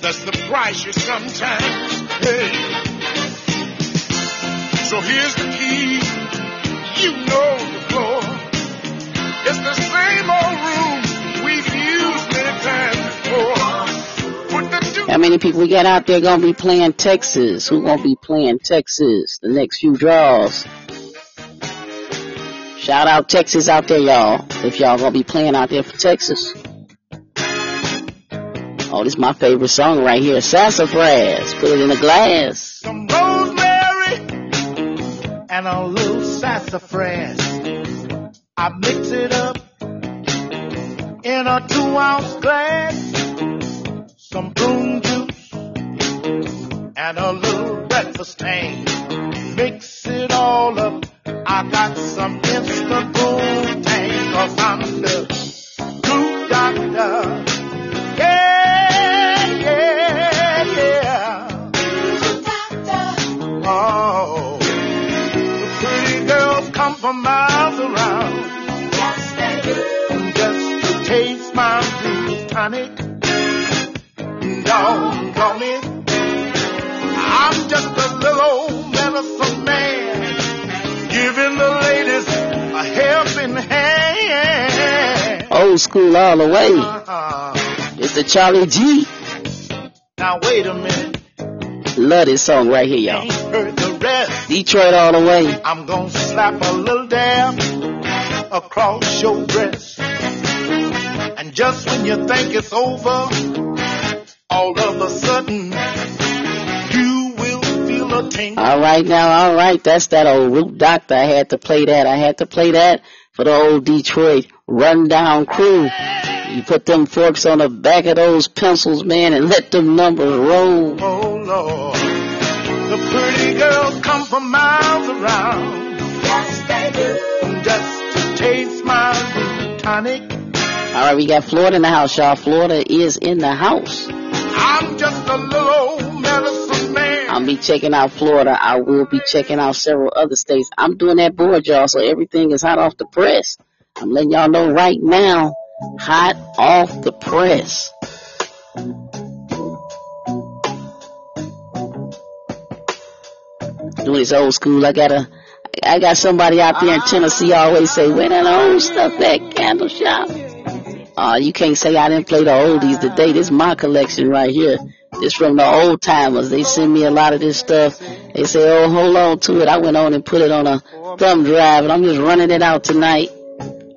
S3: that's the price you sometimes pay. So here's the key, you know the floor. It's the same old room we've used many times.
S1: How many people we got out there gonna be playing Texas? Who gonna be playing Texas the next few draws? Shout out Texas out there, y'all. If y'all gonna be playing out there for Texas. Oh, this is my favorite song right here. Sassafras. Put it in a glass.
S6: Some rosemary and a little sassafras. I mix it up in a two ounce glass some prune juice, and a little breakfast tang. Mix it all up. I got some instant boom tang, cause I'm the true doctor. Yeah, yeah, yeah. Doctor. Oh, the pretty girls come from miles around.
S4: Yes, they do. Just to taste my blue tonic.
S1: Old school all the way.
S4: Uh-huh.
S1: It's the Charlie G.
S4: Now wait a minute,
S1: Love this song right here, y'all.
S4: heard the rest.
S1: Detroit all the way.
S4: I'm gonna slap a little dab across your breast. And just when you think it's over, all of a sudden, you will feel a tingle.
S1: All right now, all right. That's that old root doctor. I had to play that. I had to play that for the old Detroit rundown crew. You put them forks on the back of those pencils, man, and let them numbers roll.
S4: Oh Lord, the pretty girls come from miles around. Yes, they do. Just to taste my tonic.
S1: All right, we got Florida in the house, y'all. Florida is in the house.
S4: I'm just a little old medicine man.
S1: I'll be checking out Florida. I will be checking out several other states. I'm doing that board, y'all, so everything is hot off the press. I'm letting y'all know right now, hot off the press. Doing this old school. I got a, I got somebody out there in Tennessee always say, where that old stuff at, candle shop? Uh, you can't say I didn't play the oldies today. This is my collection right here. This from the old timers. They send me a lot of this stuff. They say, oh, hold on to it. I went on and put it on a thumb drive and I'm just running it out tonight.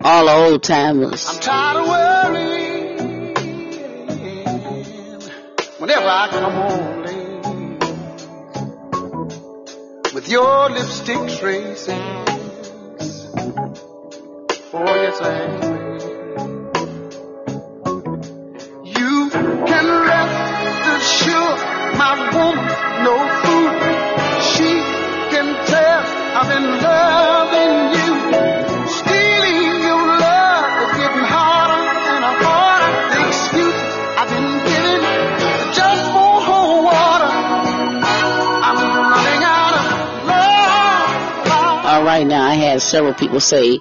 S1: All the old timers.
S4: I'm tired of worrying whenever I come home late with your lipstick traces. Oh, yes, I. You can rest assured my woman's no fool. She can tell I've been loving you. Stealing your love is getting harder and harder. The excuses I've been giving just whole water. I'm running out of love.
S1: All right, now I had several people say,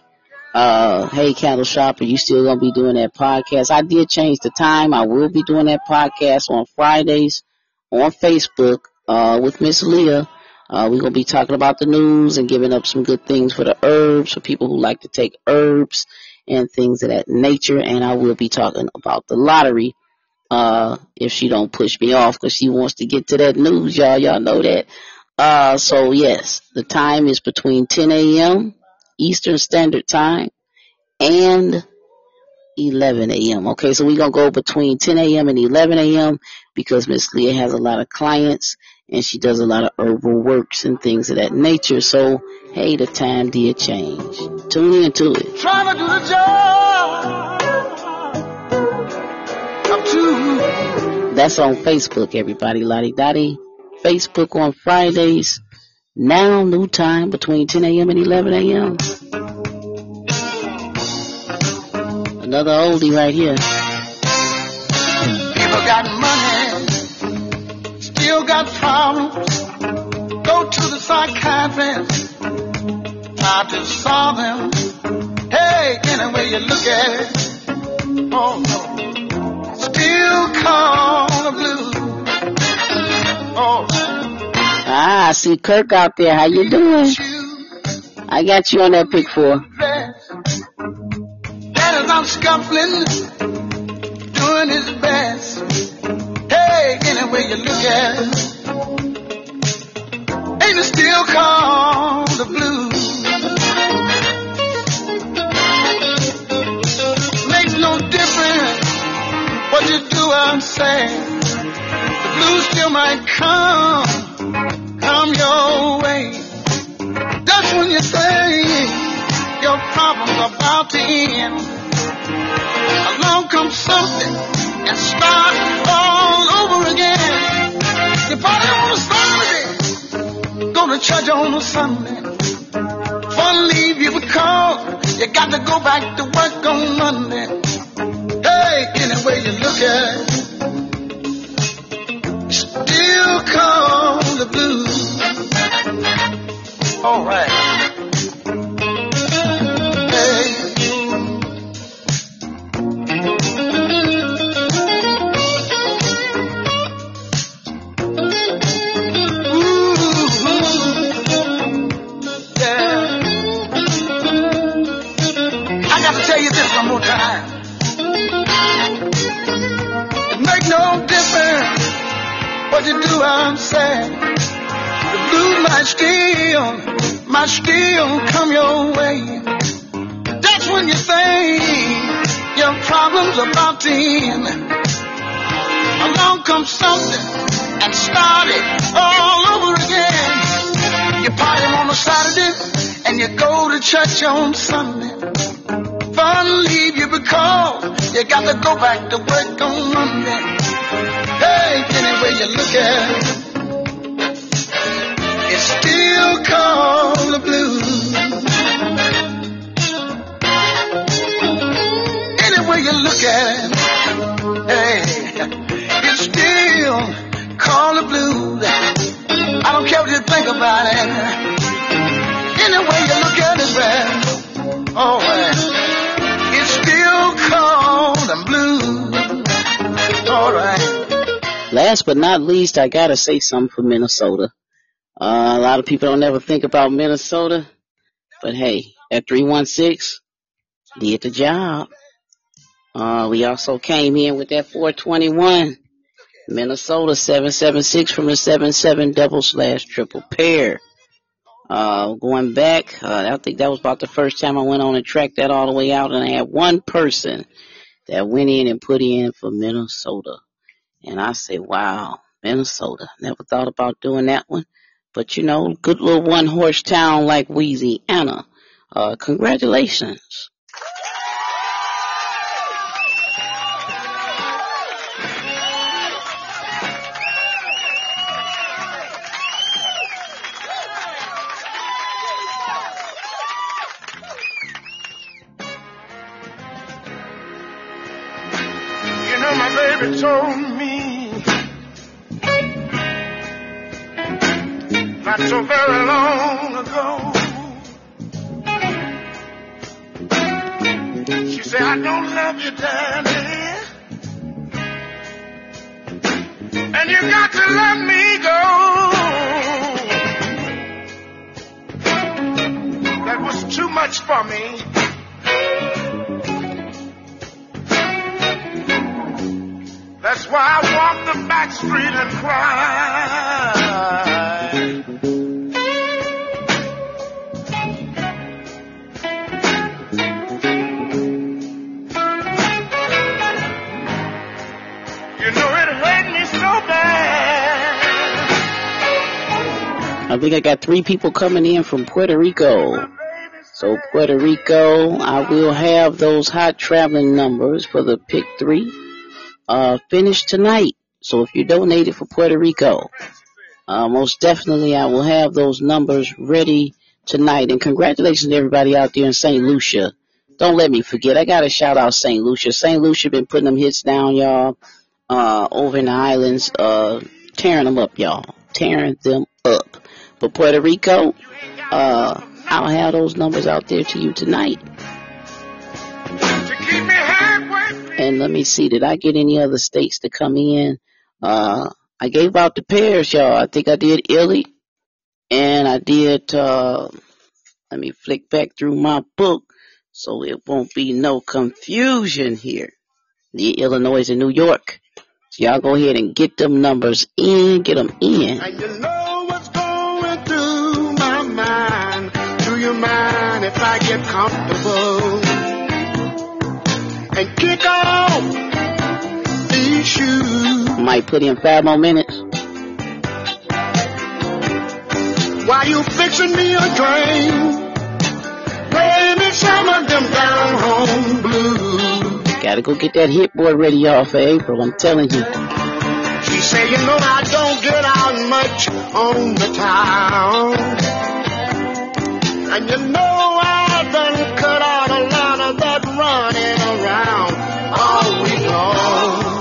S1: uh, hey, Candle Shop, are you still to be doing that podcast? I did change the time. I will be doing that podcast on Fridays on Facebook, uh, with Miss Leah. Uh, we're to be talking about the news and giving up some good things for the herbs, for people who like to take herbs and things of that nature. And I will be talking about the lottery, uh, if she don't push me off because she wants to get to that news, y'all. Y'all know that. Uh, so yes, the time is between 10 a.m. Eastern Standard Time and 11 a.m. Okay, so we're gonna go between 10 a.m. and 11 a.m. because Miss Leah has a lot of clients and she does a lot of herbal works and things of that nature. So hey, the time did change. Tune into it.
S4: Trying to do the job.
S1: That's on Facebook, everybody. Lottie Dottie. Facebook on Fridays. Now, new time between 10 a.m. and 11 a.m. Another oldie right here.
S4: People got money, still got problems. Go to the psychiatrist, try to solve them. Hey, any way you look at it, oh no, still call the blues. Oh,
S1: Ah, I see Kirk out there. How you doing? I got you on that pick four.
S4: That is out scuffling, doing his best. Hey, any way you look at it, ain't it still called the blues? Makes no difference what you do or say. The blues still might come, come your way. That's when you say your problems about to end. Along comes something and start all over again. You party on a Saturday, go to church on a Sunday. Fun leave you because you got to go back to work on Monday. Hey, any you look at still call the blues. All right. I'm sad. The blues might still, might still come your way. That's when you think your problem's about to end. Along comes something and start it all over again. You party on a Saturday and you go to church on Sunday. Fun leave you because you got to go back to work on Monday. Hey, any way you look at it, it's still called the blues. Any way you look at it, hey, it's still called the blues. I don't care what you think about it. Any way you look at it, man, oh, man, it's still called the blues. All right.
S1: Last but not least, I gotta say something for Minnesota. Uh, a lot of people don't ever think about Minnesota, but hey, that 316 did the job. Uh, we also came in with that 421. Minnesota 776 from the 77 double slash triple pair. Uh, going back, uh, I think that was about the first time I went on and tracked that all the way out and I had one person that went in and put in for Minnesota. And I say, wow, Minnesota. Never thought about doing that one. But you know, good little one horse town like Louisiana. Uh, congratulations.
S3: You know, my baby told me not so very long ago. She said, I don't love you, Daddy. And you got to let me go. That was too much for me. That's why I walk the back street and cry.
S1: Think I got three people coming in from Puerto Rico. So Puerto Rico, I will have those hot traveling numbers for the pick three uh, finished tonight. So if you donated for Puerto Rico, uh, most definitely I will have those numbers ready tonight. And congratulations to everybody out there in St. Lucia. Don't let me forget. I gotta shout out St. Lucia. St. Lucia been putting them hits down, y'all. Uh, over in the islands, uh, tearing them up, y'all. Tearing them up. Puerto Rico, uh, I'll have those numbers out there to you tonight. And let me see, did I get any other states to come in? Uh, I gave out the pairs, y'all. I think I did Illy, and I did, uh, let me flick back through my book so it won't be no confusion here. The Illinois and New York. So y'all go ahead and get them numbers in, get them in.
S4: You mind if I get comfortable and kick off these shoes?
S1: Might put in five more minutes.
S4: While you fixing me a drink, play me some of them down home blues.
S1: Gotta go get that hit boy ready, y'all, for April. I'm telling you.
S4: She say, you know I don't get out much on the town. And you know I done cut out a lot of that running around all week long.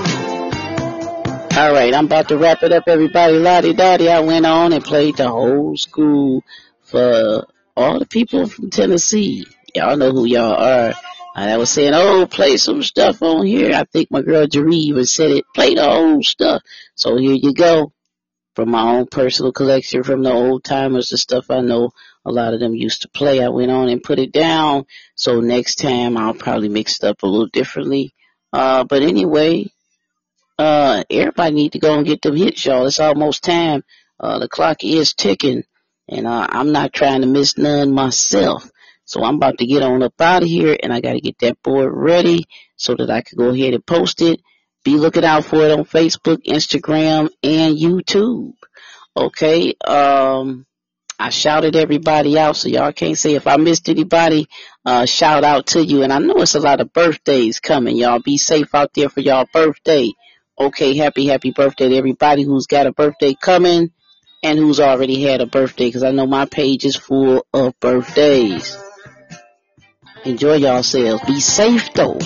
S1: All right, I'm about to wrap it up, everybody. Lottie Dottie, I went on and played the whole school for all the people from Tennessee. Y'all know who y'all are. And I was saying, oh, play some stuff on here. I think my girl Jeree even said it. Play the whole stuff. So here you go. From my own personal collection, from the old timers, the stuff I know a lot of them used to play. I went on and put it down. So next time I'll probably mix it up a little differently. Uh, but anyway, uh, everybody need to go and get them hits, y'all. It's almost time. Uh, the clock is ticking, and uh, I'm not trying to miss none myself. So I'm about to get on up out of here, and I got to get that board ready so that I can go ahead and post it. Be looking out for it on Facebook, Instagram, and YouTube. Okay. Um, I shouted everybody out, so y'all can't say if I missed anybody, uh, shout out to you. And I know it's a lot of birthdays coming. Y'all be safe out there for y'all birthday. Okay, happy, happy birthday to everybody who's got a birthday coming and who's already had a birthday because I know my page is full of birthdays. Enjoy yourselves. Be safe though.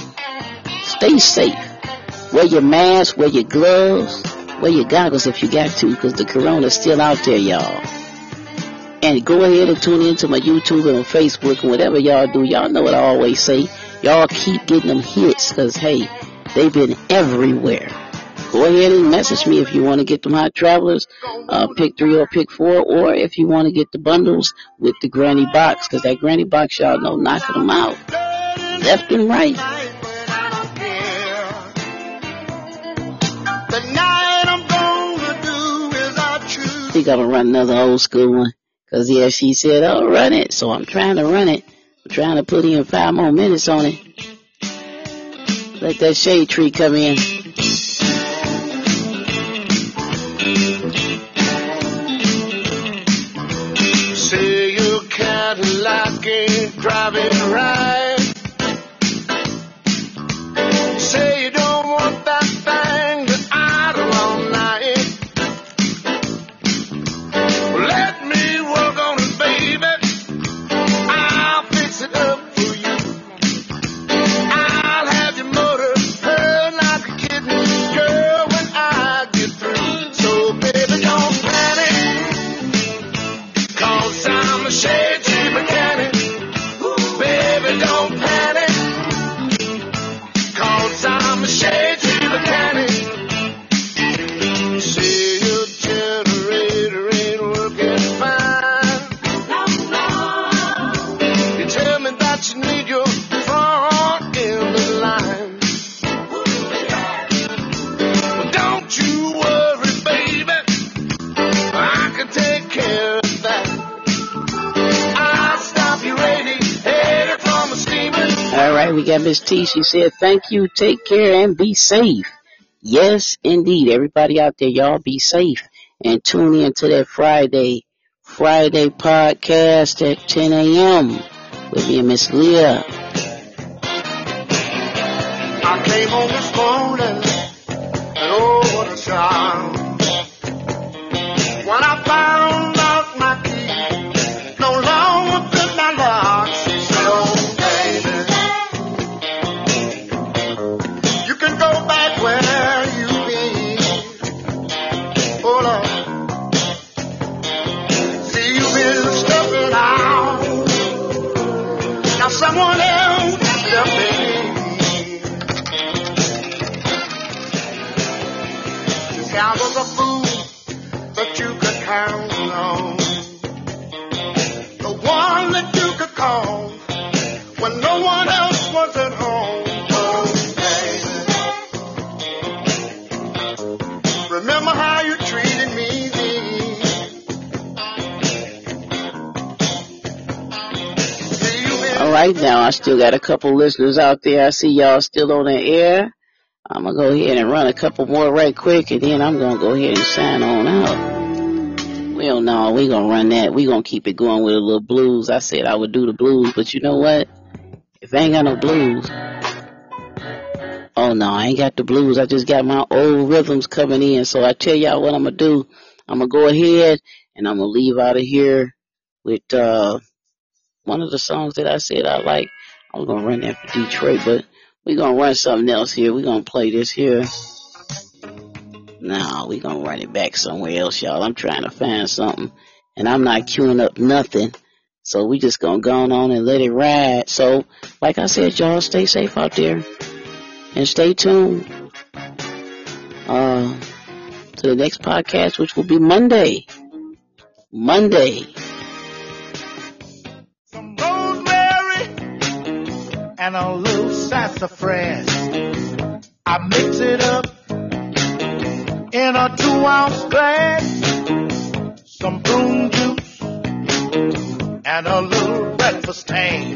S1: Stay safe. Wear your mask, wear your gloves, wear your goggles if you got to because the corona's still out there, y'all. And go ahead and tune into my YouTube and Facebook and whatever y'all do. Y'all know what I always say. Y'all keep getting them hits because, hey, they've been everywhere. Go ahead and message me if you want to get them hot travelers, uh, pick three or pick four, or if you want to get the bundles with the granny box, because that granny box, y'all know, knocking them out left and right. I think I'm gonna run another old school one. Cause yeah, she said, oh, run it. So I'm trying to run it. I'm trying to put in five more minutes on it. Let that shade tree come in.
S4: Say driving right.
S1: Got Miss T. She said, thank you, take care, and be safe. Yes, indeed. Everybody out there, y'all be safe and tune in to that Friday, Friday podcast at 10 a.m. with me and Miss Leah.
S4: I came home this morning and oh, what a.
S1: right, now I still got a couple listeners out there. I see y'all still on the air. I'm gonna go ahead and run a couple more right quick, and then I'm gonna go ahead and sign on out. Well, no, we gonna run that. We gonna keep it going with a little blues. I said I would do the blues, but you know what? If I ain't got no blues, oh no, I ain't got the blues. I just got my old rhythms coming in. So I tell y'all what I'm gonna do. I'm gonna go ahead and I'm gonna leave out of here with uh one of the songs that I said I like. I'm gonna run that for Detroit, but we're gonna run something else here. We're gonna play this here. No, we gonna run it back somewhere else, y'all. I'm trying to find something, and I'm not queuing up nothing. So we just gonna go on and let it ride. So, like I said, y'all stay safe out there, and stay tuned. Uh, to the next podcast, which will be Monday. Monday.
S6: And a little sassafras. I mix it up
S3: in a two ounce glass, some prune juice, and a little breakfast tang.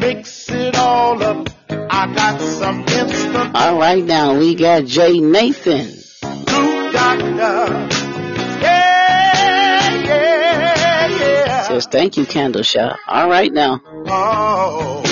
S3: Mix it all up. I got some instant.
S1: All right, now we got Jay Nathan.
S3: Doctor. Yeah, yeah, yeah.
S1: Says thank you, Candle Shop. All right now.
S3: Oh, the pretty girls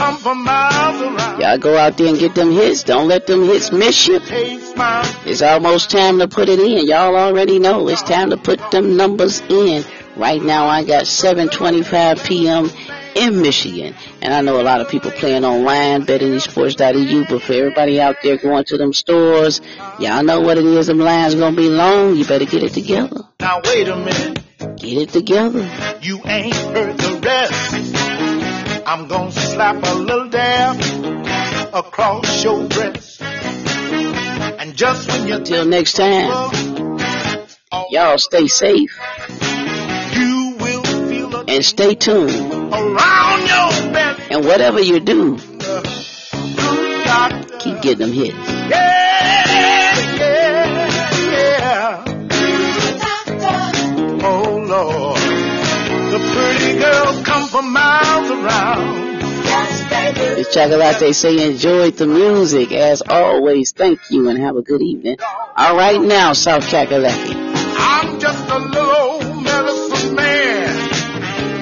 S3: come from miles around.
S1: Y'all go out there and get them hits. Don't let them hits miss you. It's almost time to put it in. Y'all already know it's time to put them numbers in. Right now I got 7:25 p.m. in Michigan, and I know a lot of people playing online, bettingesports.eu. But for everybody out there going to them stores, y'all know what it is. Them lines gonna be long. You better get it together.
S3: Now wait a minute,
S1: Get it together.
S3: you ain't heard the rest. I'm gonna slap a little dab across your breast. And just when you
S1: Till next time, y'all stay safe
S3: you will feel a
S1: and stay tuned.
S3: around your belly.
S1: And whatever you do, keep getting them hits.
S3: Yeah, yeah, yeah. Oh Lord, the pretty girls come from miles around.
S1: This Chocolate say enjoyed the music. As always, thank you and have a good evening. All right now, South Kakalaki.
S3: I'm just a little medicine man,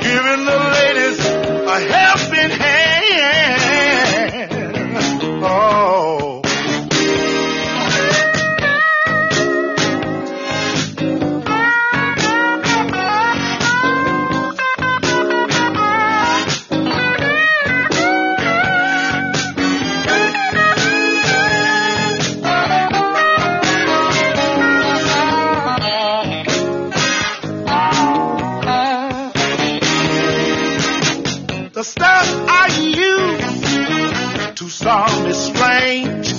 S3: giving the ladies a helping hand. Oh. Some is strange,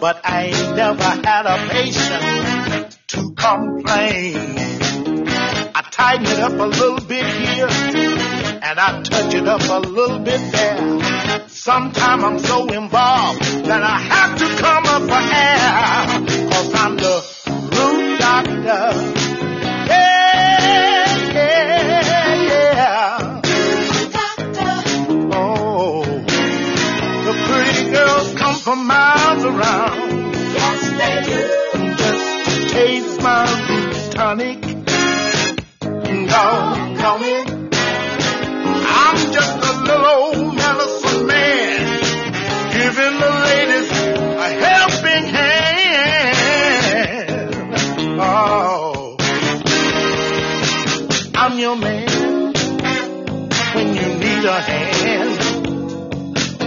S3: but I ain't never had a patient to complain. I tighten it up a little bit here, and I touch it up a little bit there. Sometimes I'm so involved that I have to come up for air, cause I'm the root doctor. Yeah, yeah. From miles around. Yes, they do. Just to taste my root tonic. Doggone it. I'm just a little old medicine man, giving the ladies a helping hand. Oh, I'm your man when you need a hand.